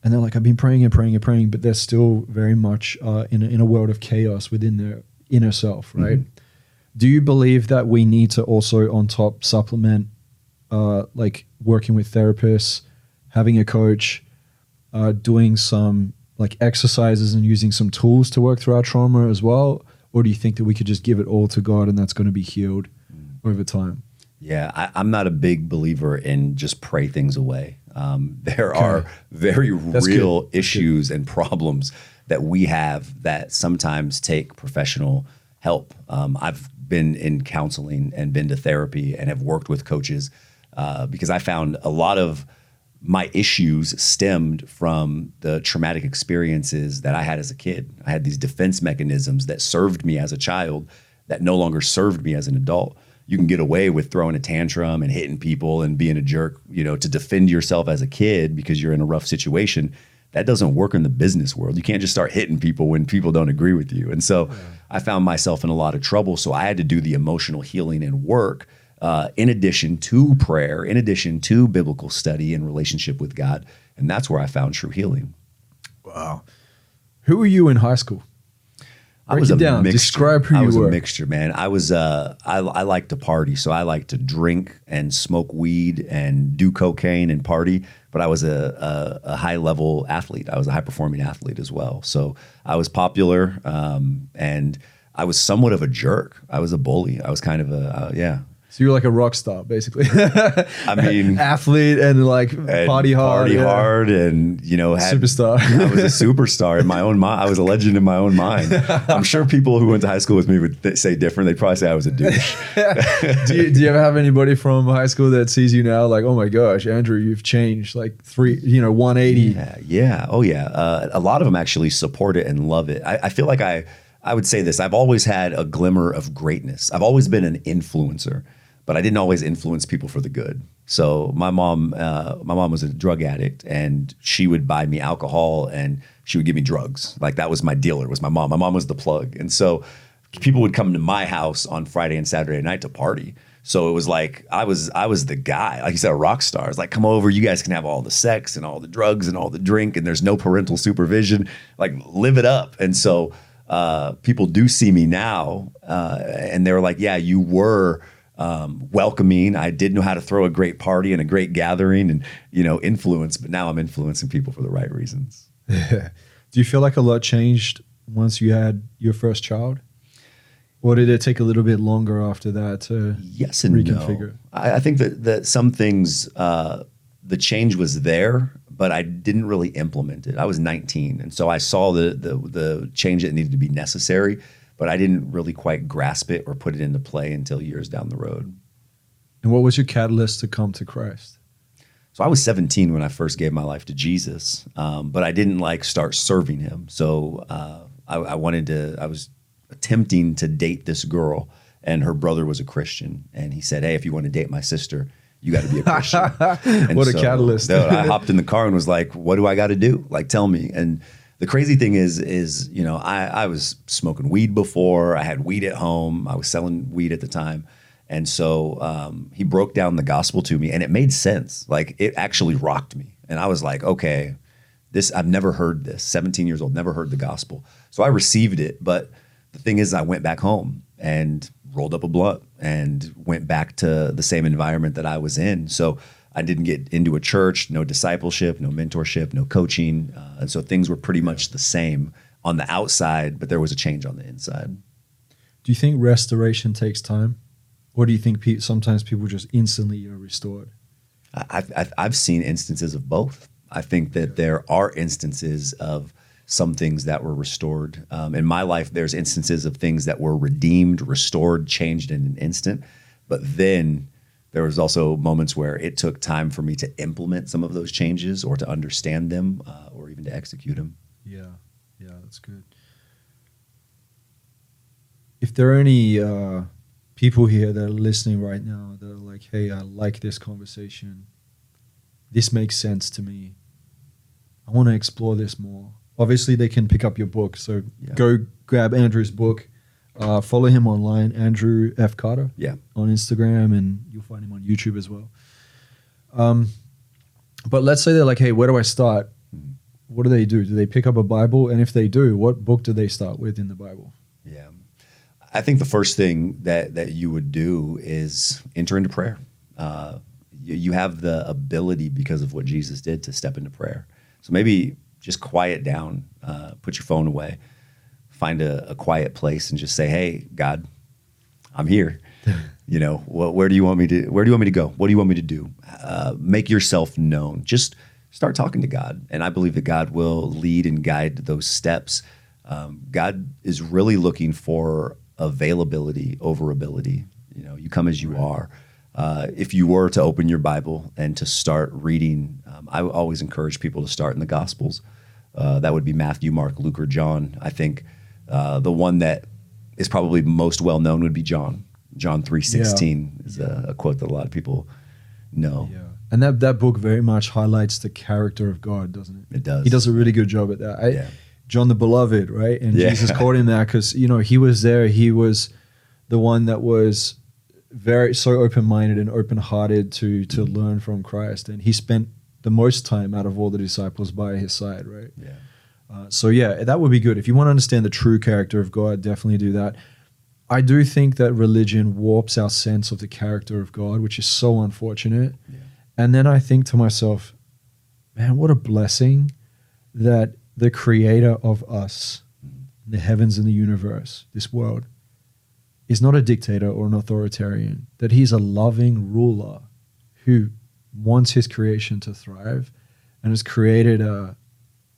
and they're like, I've been praying and praying and praying, but they're still very much uh, in, a, in a world of chaos within their inner self, right? Do you believe that we need to also, on top, supplement uh, like working with therapists, having a coach, uh, doing some like exercises and using some tools to work through our trauma as well? Or do you think that we could just give it all to God and that's going to be healed over time? Yeah, I, I'm not a big believer in just pray things away. Um, [LAUGHS] there are very That's real good. Issues and problems that we have that sometimes take professional help. Um, I've been in counseling and been to therapy and have worked with coaches uh, because I found a lot of my issues stemmed from the traumatic experiences that I had as a kid. I had these defense mechanisms that served me as a child that no longer served me as an adult. You can get away with throwing a tantrum and hitting people and being a jerk, you know, to defend yourself as a kid because you're in a rough situation. That doesn't work in the business world. You can't just start hitting people when people don't agree with you. And so I found myself in a lot of trouble. So I had to do the emotional healing and work uh, in addition to prayer, in addition to biblical study and relationship with God. And that's where I found true healing. Wow. Who were you in high school? I Break was it a down. mixture. Describe who you were I was were. a mixture, man. I was uh, I, I like to party, so I like to drink and smoke weed and do cocaine and party. But I was a, a, a high level athlete. I was a high performing athlete as well. So I was popular, um, and I was somewhat of a jerk. I was a bully. I was kind of a uh, yeah. So you're like a rock star, basically. [LAUGHS] I mean, Athlete and like and party hard. party yeah. hard, and you know, had, Superstar. [LAUGHS] I was a superstar in my own mind. I was a legend in my own mind. [LAUGHS] I'm sure people who went to high school with me would th- say different. They'd probably say I was a douche. do, you, do you ever have anybody from high school that sees you now like, oh my gosh, Andrew, you've changed like three, you know, 180? Yeah, yeah, oh yeah. Uh, a lot of them actually support it and love it. I, I feel like I, I would say this. I've always had a glimmer of greatness. I've always been an influencer, but I didn't always influence people for the good. So my mom, uh, my mom was a drug addict, and she would buy me alcohol and she would give me drugs. Like that was my dealer. Was my mom. My mom was the plug, and so people would come to my house on Friday and Saturday night to party. So it was like I was I was the guy, like you said, a rock star. It's like, come over, you guys can have all the sex and all the drugs and all the drink, and there's no parental supervision. Like live it up. And so uh, people do see me now, uh, and they're like, yeah, you were um, welcoming. I did know how to throw a great party and a great gathering, and you know, influence. But now I'm influencing people for the right reasons. Do you feel like a lot changed once you had your first child? Or did it take a little bit longer after that to yes and reconfigure? no. I, I think that that some things uh, the change was there, but I didn't really implement it. I was 19, and so I saw the the the change that needed to be necessary, but I didn't really quite grasp it or put it into play until years down the road. And what was your catalyst to come to Christ? So I was 17 when I first gave my life to Jesus, um, but I didn't like start serving Him. So uh, I, I wanted to. I was attempting to date this girl, and her brother was a Christian, and he said, "Hey, if you want to date my sister." You got to be a Christian. [LAUGHS] What a catalyst. dude, I hopped in the car and was like, "What do I got to do? Like, tell me." And the crazy thing is, is you know, I I was smoking weed before. I had weed at home. I was selling weed at the time, and so um, he broke down the gospel to me, and it made sense. Like, it actually rocked me, and I was like, "Okay, this I've never heard this. 17 years old, never heard the gospel." So I received it, but the thing is, I went back home and rolled up a blunt and went back to the same environment that I was in. So I didn't get into a church, no discipleship, no mentorship, no coaching. Uh, and so things were pretty much the same on the outside, but there was a change on the inside. Do you think restoration takes time? Or do you think pe- sometimes people just instantly are restored? I've, I've, I've seen instances of both. I think that there are instances of some things that were restored. Um, in my life, there's instances of things that were redeemed, restored, changed in an instant. But then there was also moments where it took time for me to implement some of those changes or to understand them uh, or even to execute them. Yeah, yeah, that's good. If there are any uh, people here that are listening right now that are like, "Hey, I like this conversation. This makes sense to me. I want to explore this more." Obviously, they can pick up your book. So Yeah. go grab Andrew's book. Uh, follow him online, Andrew F Carter Yeah. on Instagram, and you'll find him on YouTube as well. Um, but let's say they're like, "Hey, where do I start?" What do they do? Do they pick up a Bible? And if they do, what book do they start with in the Bible? Yeah. I think the first thing that, that you would do is enter into prayer. Uh, you, you have the ability because of what Jesus did to step into prayer. So maybe just quiet down, uh, put your phone away, find a, a quiet place and just say, Hey, God, I'm here. [LAUGHS] you know, wh- where do you want me to, where do you want me to go? What do you want me to do? Uh, make yourself known. Just start talking to God. And I believe that God will lead and guide those steps. Um, God is really looking for availability over ability. You know, you come as you are. Uh, if you were to open your Bible and to start reading, um, I always encourage people to start in the Gospels. Uh, that would be Matthew, Mark, Luke, or John. I think uh, the one that is probably most well known would be John. John three sixteen is a, a quote that a lot of people know. Yeah. And that, that book very much highlights the character of God, doesn't it? It does. He does a really good job at that. I, Yeah. John the Beloved, right? And Yeah. Jesus [LAUGHS] called him that because, you know, he was there. He was the one that was very so open minded and open hearted to to Mm-hmm. learn from Christ. And he spent the most time out of all the disciples by his side, right? Yeah. Uh, so yeah, that would be good. If you want to understand the true character of God, definitely do that. I do think that religion warps our sense of the character of God, which is so unfortunate. Yeah. And then I think to myself, man, what a blessing that the creator of us, the heavens and the universe, this world, is not a dictator or an authoritarian, that he's a loving ruler who wants his creation to thrive and has created a,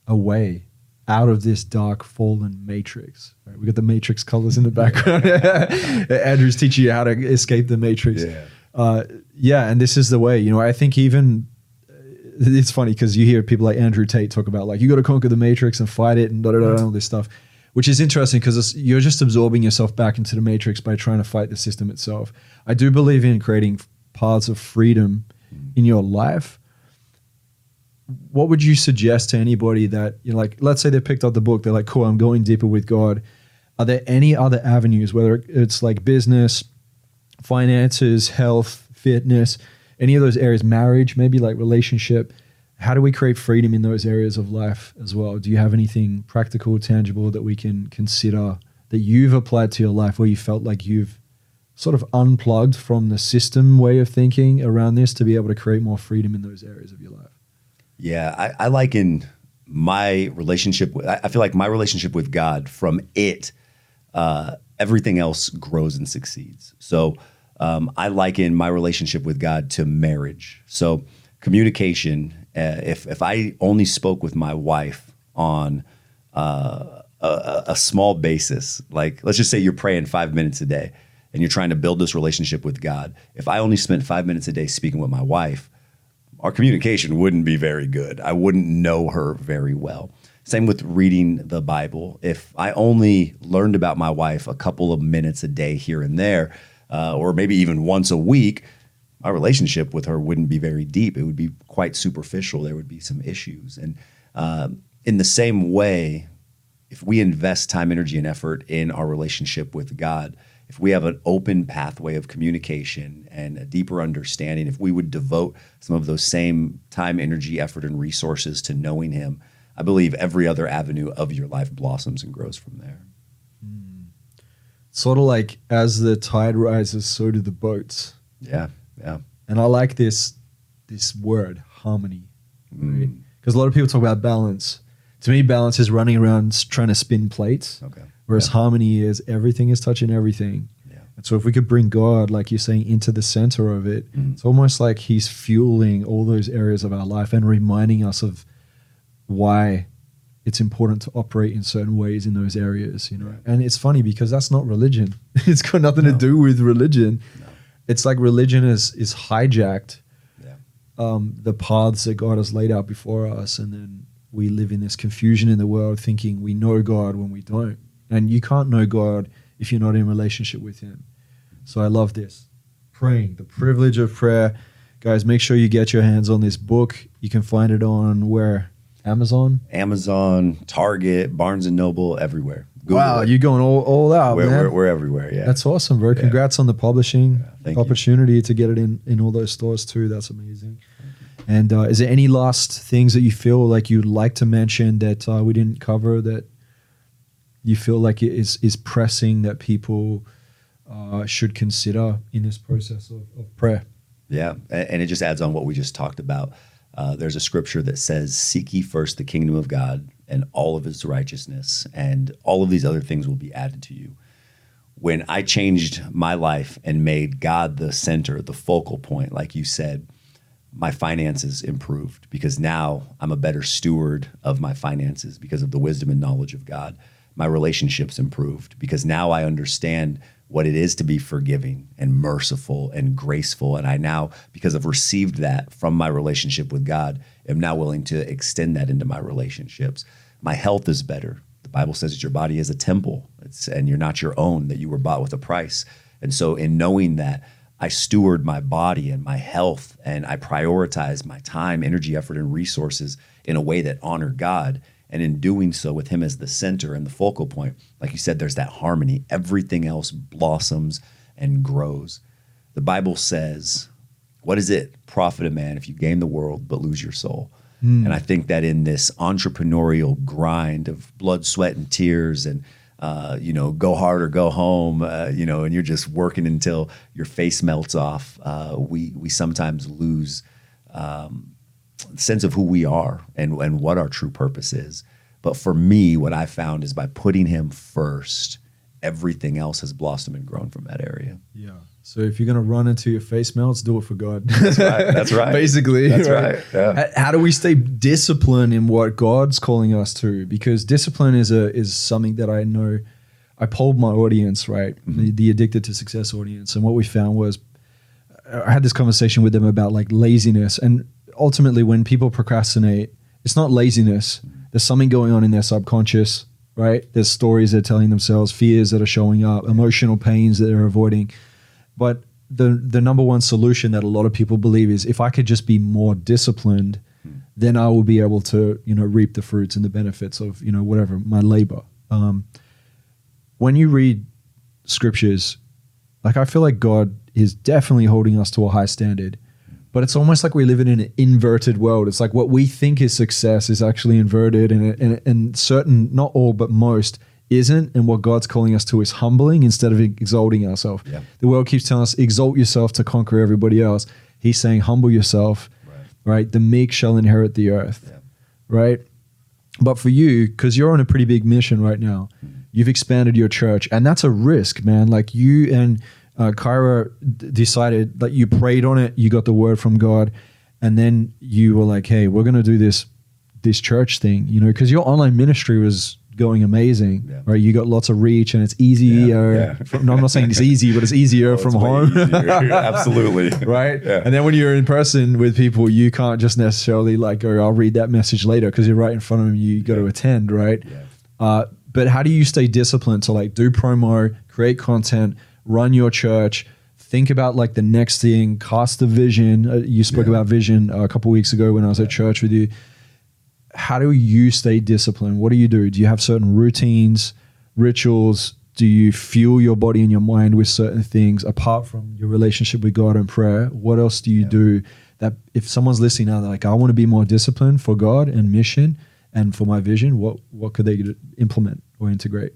a way out of this dark fallen matrix. Right? We got the matrix colors in the background. [LAUGHS] Andrew's teaching you how to escape the matrix. Yeah. Uh, yeah, and this is the way. You know, I think even it's funny because you hear people like Andrew Tate talk about like you got to conquer the matrix and fight it and da da da all this stuff, which is interesting because you're just absorbing yourself back into the matrix by trying to fight the system itself. I do believe in creating paths of freedom in your life. What would you suggest to anybody that you know, like, let's say they picked up the book, they're like, cool, I'm going deeper with God. Are there any other avenues, whether it's like business, finances, health, fitness, any of those areas, marriage, maybe like relationship. How do we create freedom in those areas of life as well? Do you have anything practical, tangible that we can consider that you've applied to your life where you felt like you've sort of unplugged from the system way of thinking around this to be able to create more freedom in those areas of your life? Yeah, I, I liken my relationship. with- I feel like my relationship with God from it, uh, everything else grows and succeeds. So um, I liken my relationship with God to marriage. So communication. Uh, if if I only spoke with my wife on uh, a- a small basis, like let's just say you're praying five minutes a day and you're trying to build this relationship with God. If I only spent five minutes a day speaking with my wife, our communication wouldn't be very good. I wouldn't know her very well. Same with reading the Bible. If I only learned about my wife a couple of minutes a day here and there, uh, or maybe even once a week, my relationship with her wouldn't be very deep. It would be quite superficial. There would be some issues. And um, in the same way, if we invest time, energy, and effort in our relationship with God, if we have an open pathway of communication and a deeper understanding, if we would devote some of those same time, energy, effort, and resources to knowing Him, I believe every other avenue of your life blossoms and grows from there. Hmm. Sort of like as the tide rises, so do the boats. Yeah, yeah. And I like this this word harmony, right? Hmm. Because a lot of people talk about balance. To me, balance is running around trying to spin plates, Okay. Whereas Yeah. harmony is everything is touching everything. Yeah. And so, if we could bring God, like you're saying, into the center of it, Mhm. it's almost like He's fueling all those areas of our life and reminding us of why it's important to operate in certain ways in those areas. You know, Right. and it's funny because that's not religion. [LAUGHS] it's got nothing to do with religion. No. It's like religion is is hijacked Yeah. um, the paths that God has laid out before us, and then we live in this confusion in the world, thinking we know God when we don't. And you can't know God if you're not in relationship with Him. So I love this. Praying, the privilege of prayer. Guys, make sure you get your hands on this book. You can find it on where? Amazon? Amazon, Target, Barnes and Noble, everywhere. Google wow, it. you're going all, all out, we're, man. we're, we're everywhere. Yeah. That's awesome, bro. Yeah. Congrats on the publishing you. opportunity to get it in in all those stores too. That's amazing. And uh, is there any last things that you feel like you'd like to mention that uh, we didn't cover that you feel like it is is pressing that people uh, should consider in this process of, of prayer? Yeah, and it just adds on what we just talked about. Uh, there's a scripture that says, "Seek ye first the kingdom of God and all of His righteousness, and all of these other things will be added to you." When I changed my life and made God the center, the focal point, like you said, my finances improved because now I'm a better steward of my finances because of the wisdom and knowledge of God. My relationships improved because now I understand what it is to be forgiving and merciful and graceful. And I now, because I've received that from my relationship with God, am now willing to extend that into my relationships. My health is better. The Bible says that your body is a temple it's, and you're not your own, that you were bought with a price. And so, in knowing that, I steward my body and my health, and I prioritize my time, energy, effort, and resources in a way that honor God. And in doing so, with Him as the center and the focal point, like you said, there's that harmony. Everything else blossoms and grows. The Bible says, What is it profit a man if you gain the world but lose your soul? And I think that in this entrepreneurial grind of blood, sweat, and tears, and uh, you know, go hard or go home, uh, you know, and you're just working until your face melts off. Uh, we we sometimes lose um, sense of who we are and and what our true purpose is. But for me, what I found is by putting Him first, everything else has blossomed and grown from that area. Yeah. So if you're gonna run into your face melts, do it for God. That's right. That's right. [LAUGHS] Basically, That's right. Yeah. How- How do we stay disciplined in what God's calling us to? Because discipline is a is something that I know. I polled my audience, right, Mm-hmm. the, the addicted to success audience, and what we found was, I had this conversation with them about like laziness, and ultimately, when people procrastinate, it's not laziness. There's something going on in their subconscious, right? There's stories they're telling themselves, fears that are showing up, emotional pains that they're avoiding. But the the number one solution that a lot of people believe is if I could just be more disciplined, then I will be able to you know reap the fruits and the benefits of you know whatever my labor. Um, when you read scriptures, Like I feel like God is definitely holding us to a high standard. But it's almost like we live in an inverted world. It's like what we think is success is actually inverted, and and, and certain, not all, but most, isn't. And what God's calling us to is humbling instead of exalting ourselves. Yeah. The world keeps telling us exalt yourself to conquer everybody else. He's saying humble yourself, Right. right? The meek shall inherit the earth, Yeah. right? But for you, because you're on a pretty big mission right now, mm-hmm. you've expanded your church, and that's a risk, man. Like you and uh, Kyra d- decided that you prayed on it, you got the word from God, and then you were like, "Hey, we're gonna do this this church thing," you know, because your online ministry was going amazing, Yeah. right? You got lots of reach, and it's easier. yeah. From, no, I'm not saying it's easy, but it's [LAUGHS] easier Oh, from way home. easier. [LAUGHS] Absolutely. right? Yeah. And then when you're in person with people, you can't just necessarily like go, "I'll read that message later" because you're right in front of them. You got to attend, right? Yeah. Uh, but how do you stay disciplined to like do promo, create content, run your church? Think about like the next thing, cast a vision. Uh, you spoke Yeah. about vision uh, a couple weeks ago when I was at church with you. How do you stay disciplined? What do you do? Do you have certain routines, rituals? Do you fuel your body and your mind with certain things apart from your relationship with God and prayer? What else do you Yeah. do that if someone's listening now, they're like, I want to be more disciplined for God and mission and for my vision, what what could they implement or integrate?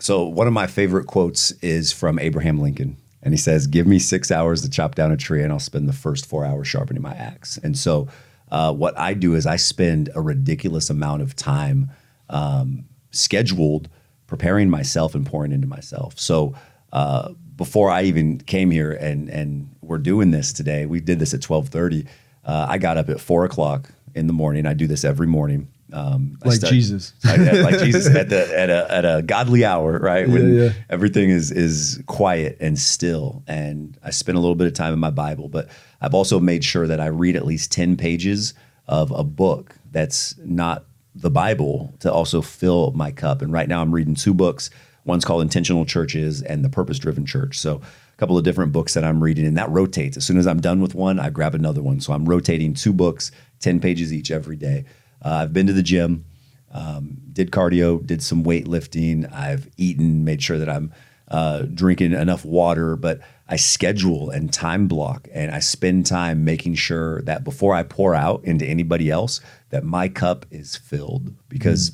So one of my favorite quotes is from Abraham Lincoln, and he says, "Give me six hours to chop down a tree, and I'll spend the first four hours sharpening my axe." And so, uh, what I do is I spend a ridiculous amount of time um, scheduled preparing myself and pouring into myself. So. Uh, before I even came here and and we're doing this today, we did this at twelve thirty. Uh, I got up at four o'clock in the morning. I do this every morning. Um, [LAUGHS] Like Jesus. I- like Jesus [LAUGHS] at the at a at a godly hour, right? When Yeah, yeah. everything is is quiet and still. And I spend a little bit of time in my Bible, but I've also made sure that I read at least ten pages of a book that's not the Bible to also fill my cup. And right now I'm reading two books. One's called Intentional Churches and The Purpose Driven Church. So a couple of different books that I'm reading, and that rotates. As soon as I'm done with one, I grab another one. So I'm rotating two books, 10 pages each every day. Uh, I've been to the gym um, did cardio, did some weightlifting. I've eaten, made sure that I'm uh, drinking enough water, but I schedule and time block and I spend time making sure that before I pour out into anybody else, that my cup is filled. Because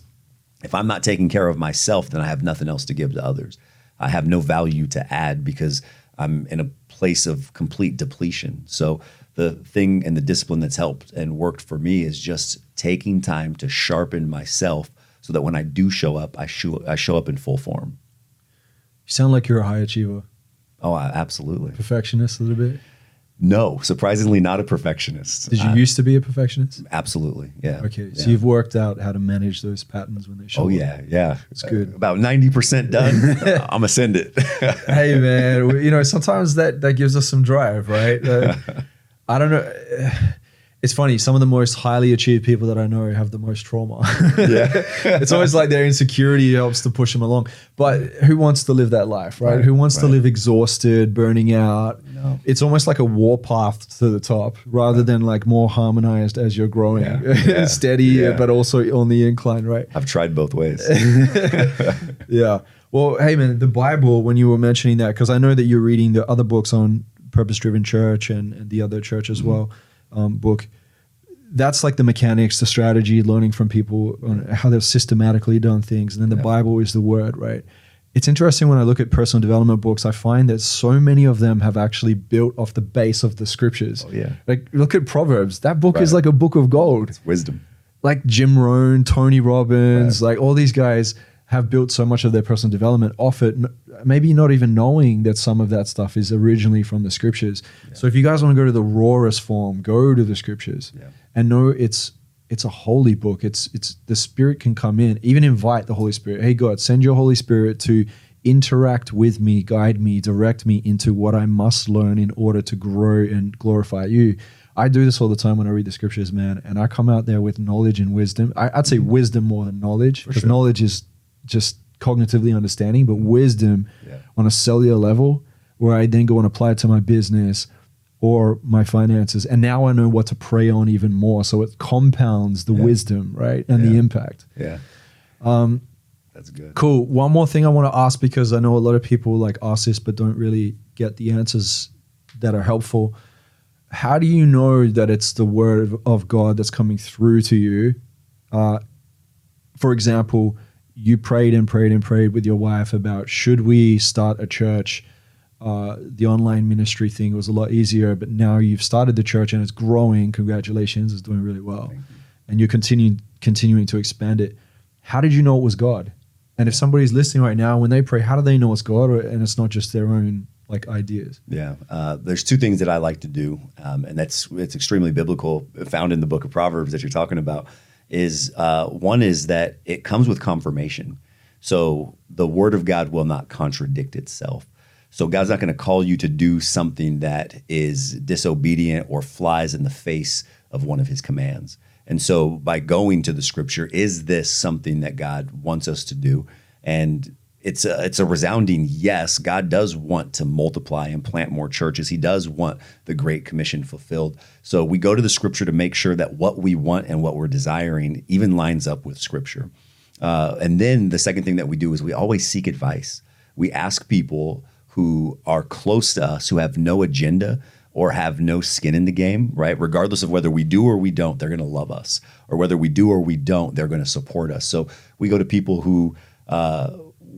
if I'm not taking care of myself, then I have nothing else to give to others. I have no value to add because I'm in a place of complete depletion. So the thing and the discipline that's helped and worked for me is just taking time to sharpen myself so that when I do show up, I show I show up in full form. You sound like you're a high achiever, Oh, I, absolutely. perfectionist a little bit. No, surprisingly not a perfectionist. Did you I- used to be a perfectionist? absolutely. Yeah. Okay, so Yeah. you've worked out how to manage those patterns when they show up. Oh up. yeah, yeah. It's good. About ninety percent done. [LAUGHS] I'm gonna send it. [LAUGHS] hey man, you know sometimes that that gives us some drive, right? Uh, [LAUGHS] I don't know. It's funny. Some of the most highly achieved people that I know have the most trauma. yeah. [LAUGHS] it's always like their insecurity helps to push them along. But who wants to live that life, right? Right, who wants to live exhausted, burning out? No. It's almost like a warpath to the top, rather than like more harmonized as you're growing, Yeah, [LAUGHS] yeah, steady, yeah. but also on the incline, right? I've tried both ways. [LAUGHS] Yeah. Well, hey man, the Bible. When you were mentioning that, because I know that you're reading the other books on purpose-driven church and, and the other church as mm-hmm. well, um, book. That's like the mechanics, the strategy, learning from people on how they've systematically done things, and then the Yeah. Bible is the word, right? It's interesting when I look at personal development books, I find that so many of them have actually built off the base of the scriptures. Oh, yeah. Like look at Proverbs. That book is like a book of gold It's Wisdom. like Jim Rohn, Tony Robbins, like all these guys have built so much of their personal development off it, maybe not even knowing that some of that stuff is originally from the scriptures. So if you guys want to go to the rawest form, go to the scriptures Yeah. and know it's it's a holy book. It's it's the spirit can come in. Even invite the Holy Spirit. Hey God, send your Holy Spirit to interact with me, guide me, direct me into what I must learn in order to grow and glorify you. I do this all the time when I read the scriptures, man, and I come out there with knowledge and wisdom. I, I'd say mm-hmm. wisdom more than knowledge, because sure. knowledge is just cognitively understanding, but wisdom Yeah. on a cellular level, where I then go and apply it to my business or my finances, and now I know what to pray on even more. So it compounds the Yeah. wisdom, right, and the impact. Yeah. Um, That's good. Cool. One more thing I want to ask because I know a lot of people like ask this but don't really get the answers that are helpful. How do you know that it's the word of- of God that's coming through to you? Uh, for example, you prayed and prayed and prayed with your wife about should we start a church? Uh, the online ministry thing was a lot easier, but now you've started the church and it's growing. Congratulations, it's doing really well, and you're continuing continuing to expand it. How did you know it was God? And if somebody's listening right now, when they pray, how do they know it's God, or, and it's not just their own like ideas? Yeah, uh, there's two things that I like to do, um, and that's it's extremely biblical, found in the book of Proverbs that you're talking about. Is uh, one is that it comes with confirmation, so the word of God will not contradict itself. So God's not going to call you to do something that is disobedient or flies in the face of one of His commands. And so by going to the Scripture, is this something that God wants us to do? And it's a it's a resounding yes. God does want to multiply and plant more churches. He does want the Great Commission fulfilled. So we go to the Scripture to make sure that what we want and what we're desiring even lines up with Scripture. Uh, and then the second thing that we do is we always seek advice. We ask people who are close to us, who have no agenda or have no skin in the game, right? Regardless of whether we do or we don't, they're going to love us, or whether we do or we don't, they're going to support us. So we go to people who uh,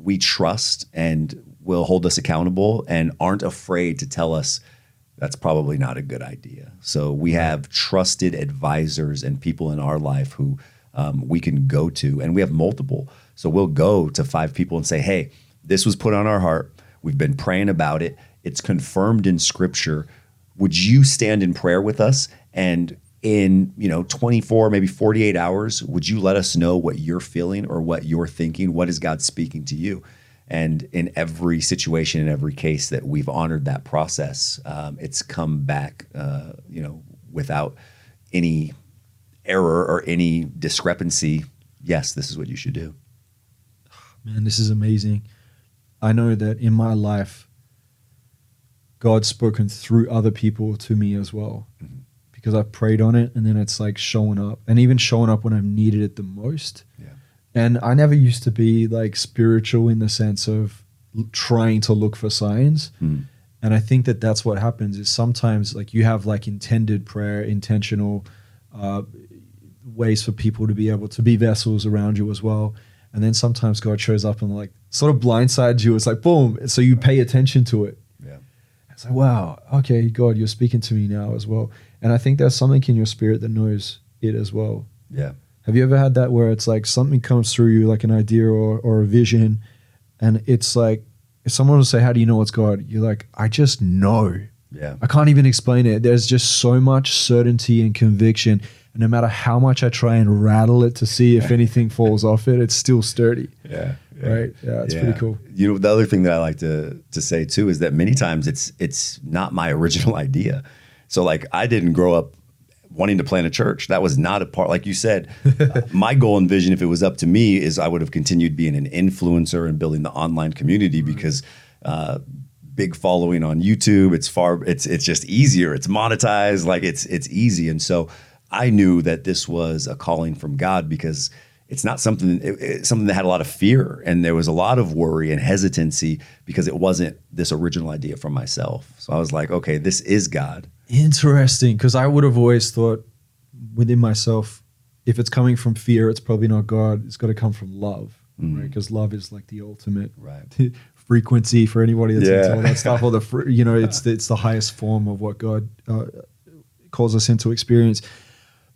we trust and will hold us accountable and aren't afraid to tell us that's probably not a good idea. So we have trusted advisors and people in our life who um, we can go to, and we have multiple. So we'll go to five people and say, "Hey, this was put on our heart. We've been praying about it. It's confirmed in Scripture. Would you stand in prayer with us?" And in you know 24 maybe 48 hours would you let us know what you're feeling or what you're thinking? What is god speaking to you? And in every situation in every case that we've honored that process um, it's come back uh, you know without any error or any discrepancy. Yes this is what you should do. Man, this is amazing. I know that in my life, God's spoken through other people to me as well because I've prayed on it and then it's like showing up and even showing up when I've needed it the most. yeah And I never used to be like spiritual in the sense of trying to look for signs. Mm. And I think that that's what happens is sometimes like you have like intended prayer, intentional uh, ways for people to be able to be vessels around you as well. And then sometimes God shows up and like sort of blindsides you. It's like boom. So you pay attention to it. yeah It's like, wow, okay, God, you're speaking to me now as well. And I think there's something in your spirit that knows it as well. yeah Have you ever had that where it's like something comes through you, like an idea or, or a vision, and it's like, if someone will say, How do you know it's God? You're like, I just know. yeah I can't even explain it. There's just so much certainty and conviction. And no matter how much I try and rattle it to see if anything falls off it, it's still sturdy. yeah, Right? Yeah, it's pretty cool. You know, the other thing that I like to to say too is that many times it's it's not my original [LAUGHS] idea. So like I didn't grow up wanting to plant a church. That was not a part. Like you said, [LAUGHS] my goal and vision, if it was up to me, is I would have continued being an influencer and building the online community because. Uh, big following on YouTube it's far it's it's just easier it's monetized like it's it's easy and so I knew that this was a calling from God because it's not something it, it's something that had a lot of fear and there was a lot of worry and hesitancy because it wasn't this original idea from myself. So I was like, okay, this is God. Interesting. Because I would have always thought within myself, if it's coming from fear, it's probably not God. It's got to come from love. Right? Because love is like the ultimate Right. [LAUGHS] frequency for anybody that's Yeah. into all that stuff. Or the fr- you know, [LAUGHS] it's the, it's the highest form of what God uh, calls us into experience.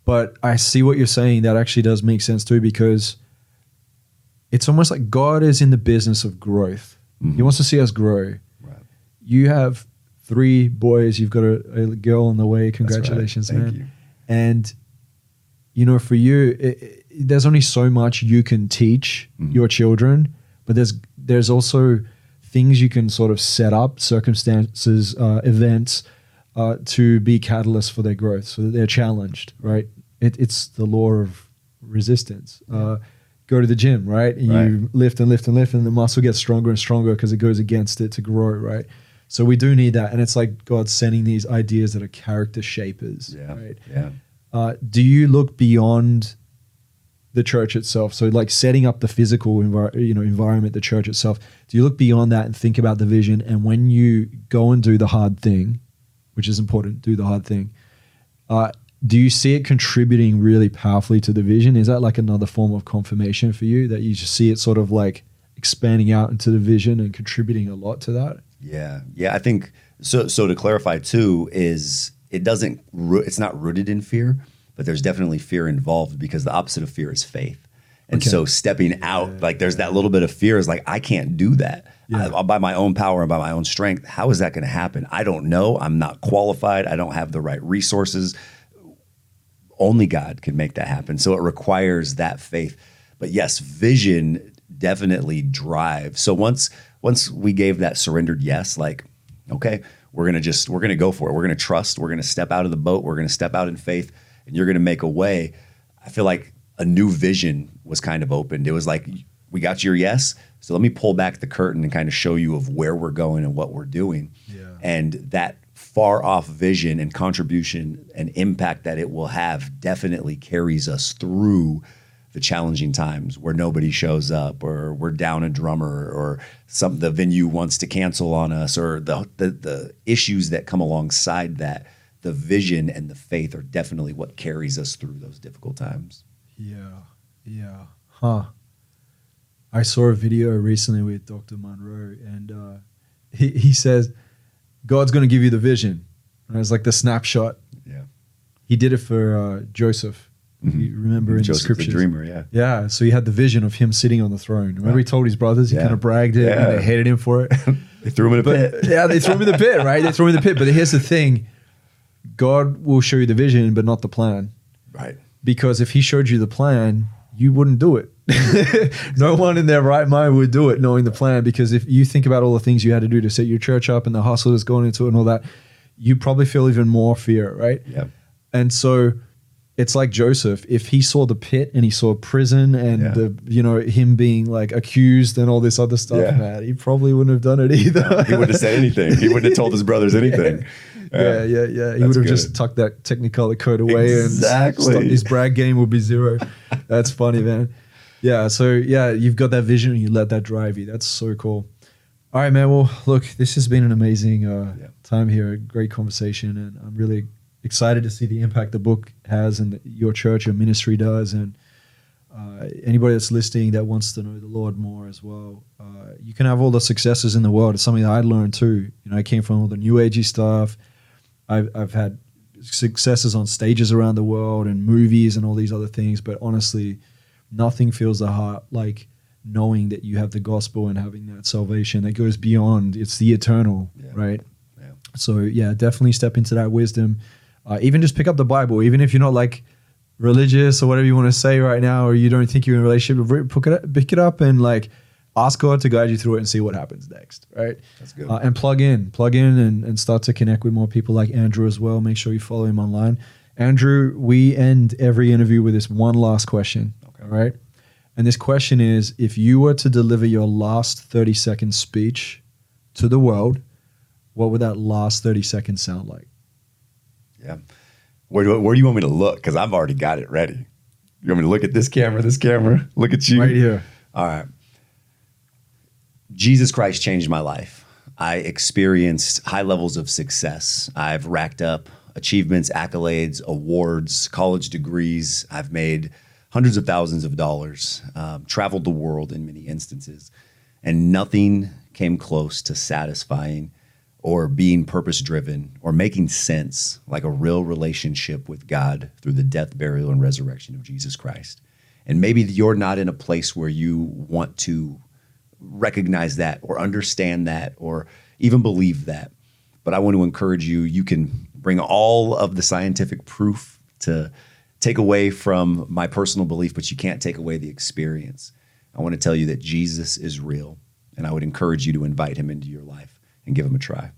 But I see what you're saying. That actually does make sense too, because it's almost like God is in the business of growth. He wants to see us grow. Right. You have three boys. You've got a, a girl on the way. right. Congratulations, Thank man! you. And you know, for you, it, it- there's only so much you can teach Mm-hmm. your children, but there's there's also things you can sort of set up, circumstances, uh, events, uh, to be catalysts for their growth, so that they're challenged. Right? It, it's the law of resistance. Uh, go to the gym, right? And Right. you lift and lift and lift, and the muscle gets stronger and stronger because it goes against it to grow, right? So we do need that, and it's like God sending these ideas that are character shapers, Yeah. right? Yeah. Uh, do you look beyond the church itself. So like setting up the physical envir- you know environment, the church itself. Do you look beyond that and think about the vision? And when you go and do the hard thing, which is important, do the hard thing. Uh, do you see it contributing really powerfully to the vision? Is that like another form of confirmation for you that you just see it sort of like expanding out into the vision and contributing a lot to that? Yeah, yeah. I think so. So to clarify too, is it doesn't. It's not rooted in fear, but there's definitely fear involved because the opposite of fear is faith. And Okay. so stepping out, like there's that little bit of fear is like I can't do that Yeah. I- by my own power and by my own strength. How is that going to happen? I don't know. I'm not qualified. I don't have the right resources. Only God can make that happen. So it requires that faith. But yes, vision definitely drive. So once once we gave that surrendered yes, like, okay, we're gonna just we're gonna go for it. We're gonna trust. We're gonna step out of the boat. We're gonna step out in faith, and you're gonna make a way. I feel like a new vision was kind of opened. It was like we got your yes, so let me pull back the curtain and kind of show you of where we're going and what we're doing. Yeah. And that far off vision and contribution and impact that it will have definitely carries us through the challenging times where nobody shows up or we're down a drummer or some the venue wants to cancel on us or the the, the issues that come alongside that the vision and the faith are definitely what carries us through those difficult times Yeah, yeah, huh. I saw a video recently with Dr. Munroe, and uh, he he says, "God's going to give you the vision." And it's like the snapshot. yeah He did it for uh, Joseph. Mm-hmm. You remember in Joseph the the dreamer yeah Yeah, so he had the vision of him sitting on the throne. Remember, he told his brothers, he Yeah. kind of bragged it, Yeah. and they hated him for it. [LAUGHS] they threw him in a but pit [LAUGHS] yeah, they threw him in the pit, right? They threw him in the pit. But here's the thing: God will show you the vision, but not the plan. right Because if He showed you the plan, you wouldn't do it. [LAUGHS] no one in their right mind would do it, knowing the plan. Because if you think about all the things you had to do to set your church up and the hustle that's going into it and all that, you probably feel even more fear, right? yeah And so it's like Joseph. If he saw the pit and he saw prison and Yeah. the you know him being like accused and all this other stuff, Yeah. man, he probably wouldn't have done it either. [LAUGHS] he wouldn't have said anything he wouldn't have told his brothers [LAUGHS] anything yeah, yeah, yeah. He would have good. just tucked that Technicolor code away Exactly. and his brag game would be zero. That's funny, man. Yeah, so yeah, you've got that vision and you let that drive you. That's so cool. All right, man. Well, look, this has been an amazing uh, Yeah. time here. A great conversation, and I'm really excited to see the impact the book has and your church, your ministry does, and uh, anybody that's listening that wants to know the Lord more as well. Uh, you can have all the successes in the world. It's something that I learned too. You know, I came from all the new agey stuff. I've, I've had successes on stages around the world and movies and all these other things, but honestly, nothing feels the heart like knowing that you have the gospel and having that salvation that goes beyond. It's the eternal, Yeah. right? Yeah. So yeah, definitely step into that wisdom. Uh, even just pick up the Bible, even if you're not like religious or whatever you want to say right now, or you don't think you're in a relationship, pick it up, pick it up and like ask God to guide you through it and see what happens next, right? That's good. Uh, and plug in, plug in, and, and start to connect with more people like Andrew as well. Make sure you follow him online. Andrew, we end every interview with this one last question. Okay. All right. And this question is if you were to deliver your last 30 second speech to the world, what would that last 30 seconds sound like? Yeah. Where do where do you want me to look? Because I've already got it ready. You want me to look at this camera, this camera, look at you? Right here. All right. Jesus Christ changed my life. I experienced high levels of success. I've racked up achievements, accolades, awards, college degrees. I've made hundreds of thousands of dollars, um, traveled the world in many instances, and nothing came close to satisfying or being purpose driven or making sense like a real relationship with God through the death, burial, and resurrection of Jesus Christ. And maybe you're not in a place where you want to recognize that or understand that or even believe that. But I want to encourage you, you can bring all of the scientific proof to take away from my personal belief, but you can't take away the experience. I want to tell you that Jesus is real, and I would encourage you to invite him into your life and give them a try.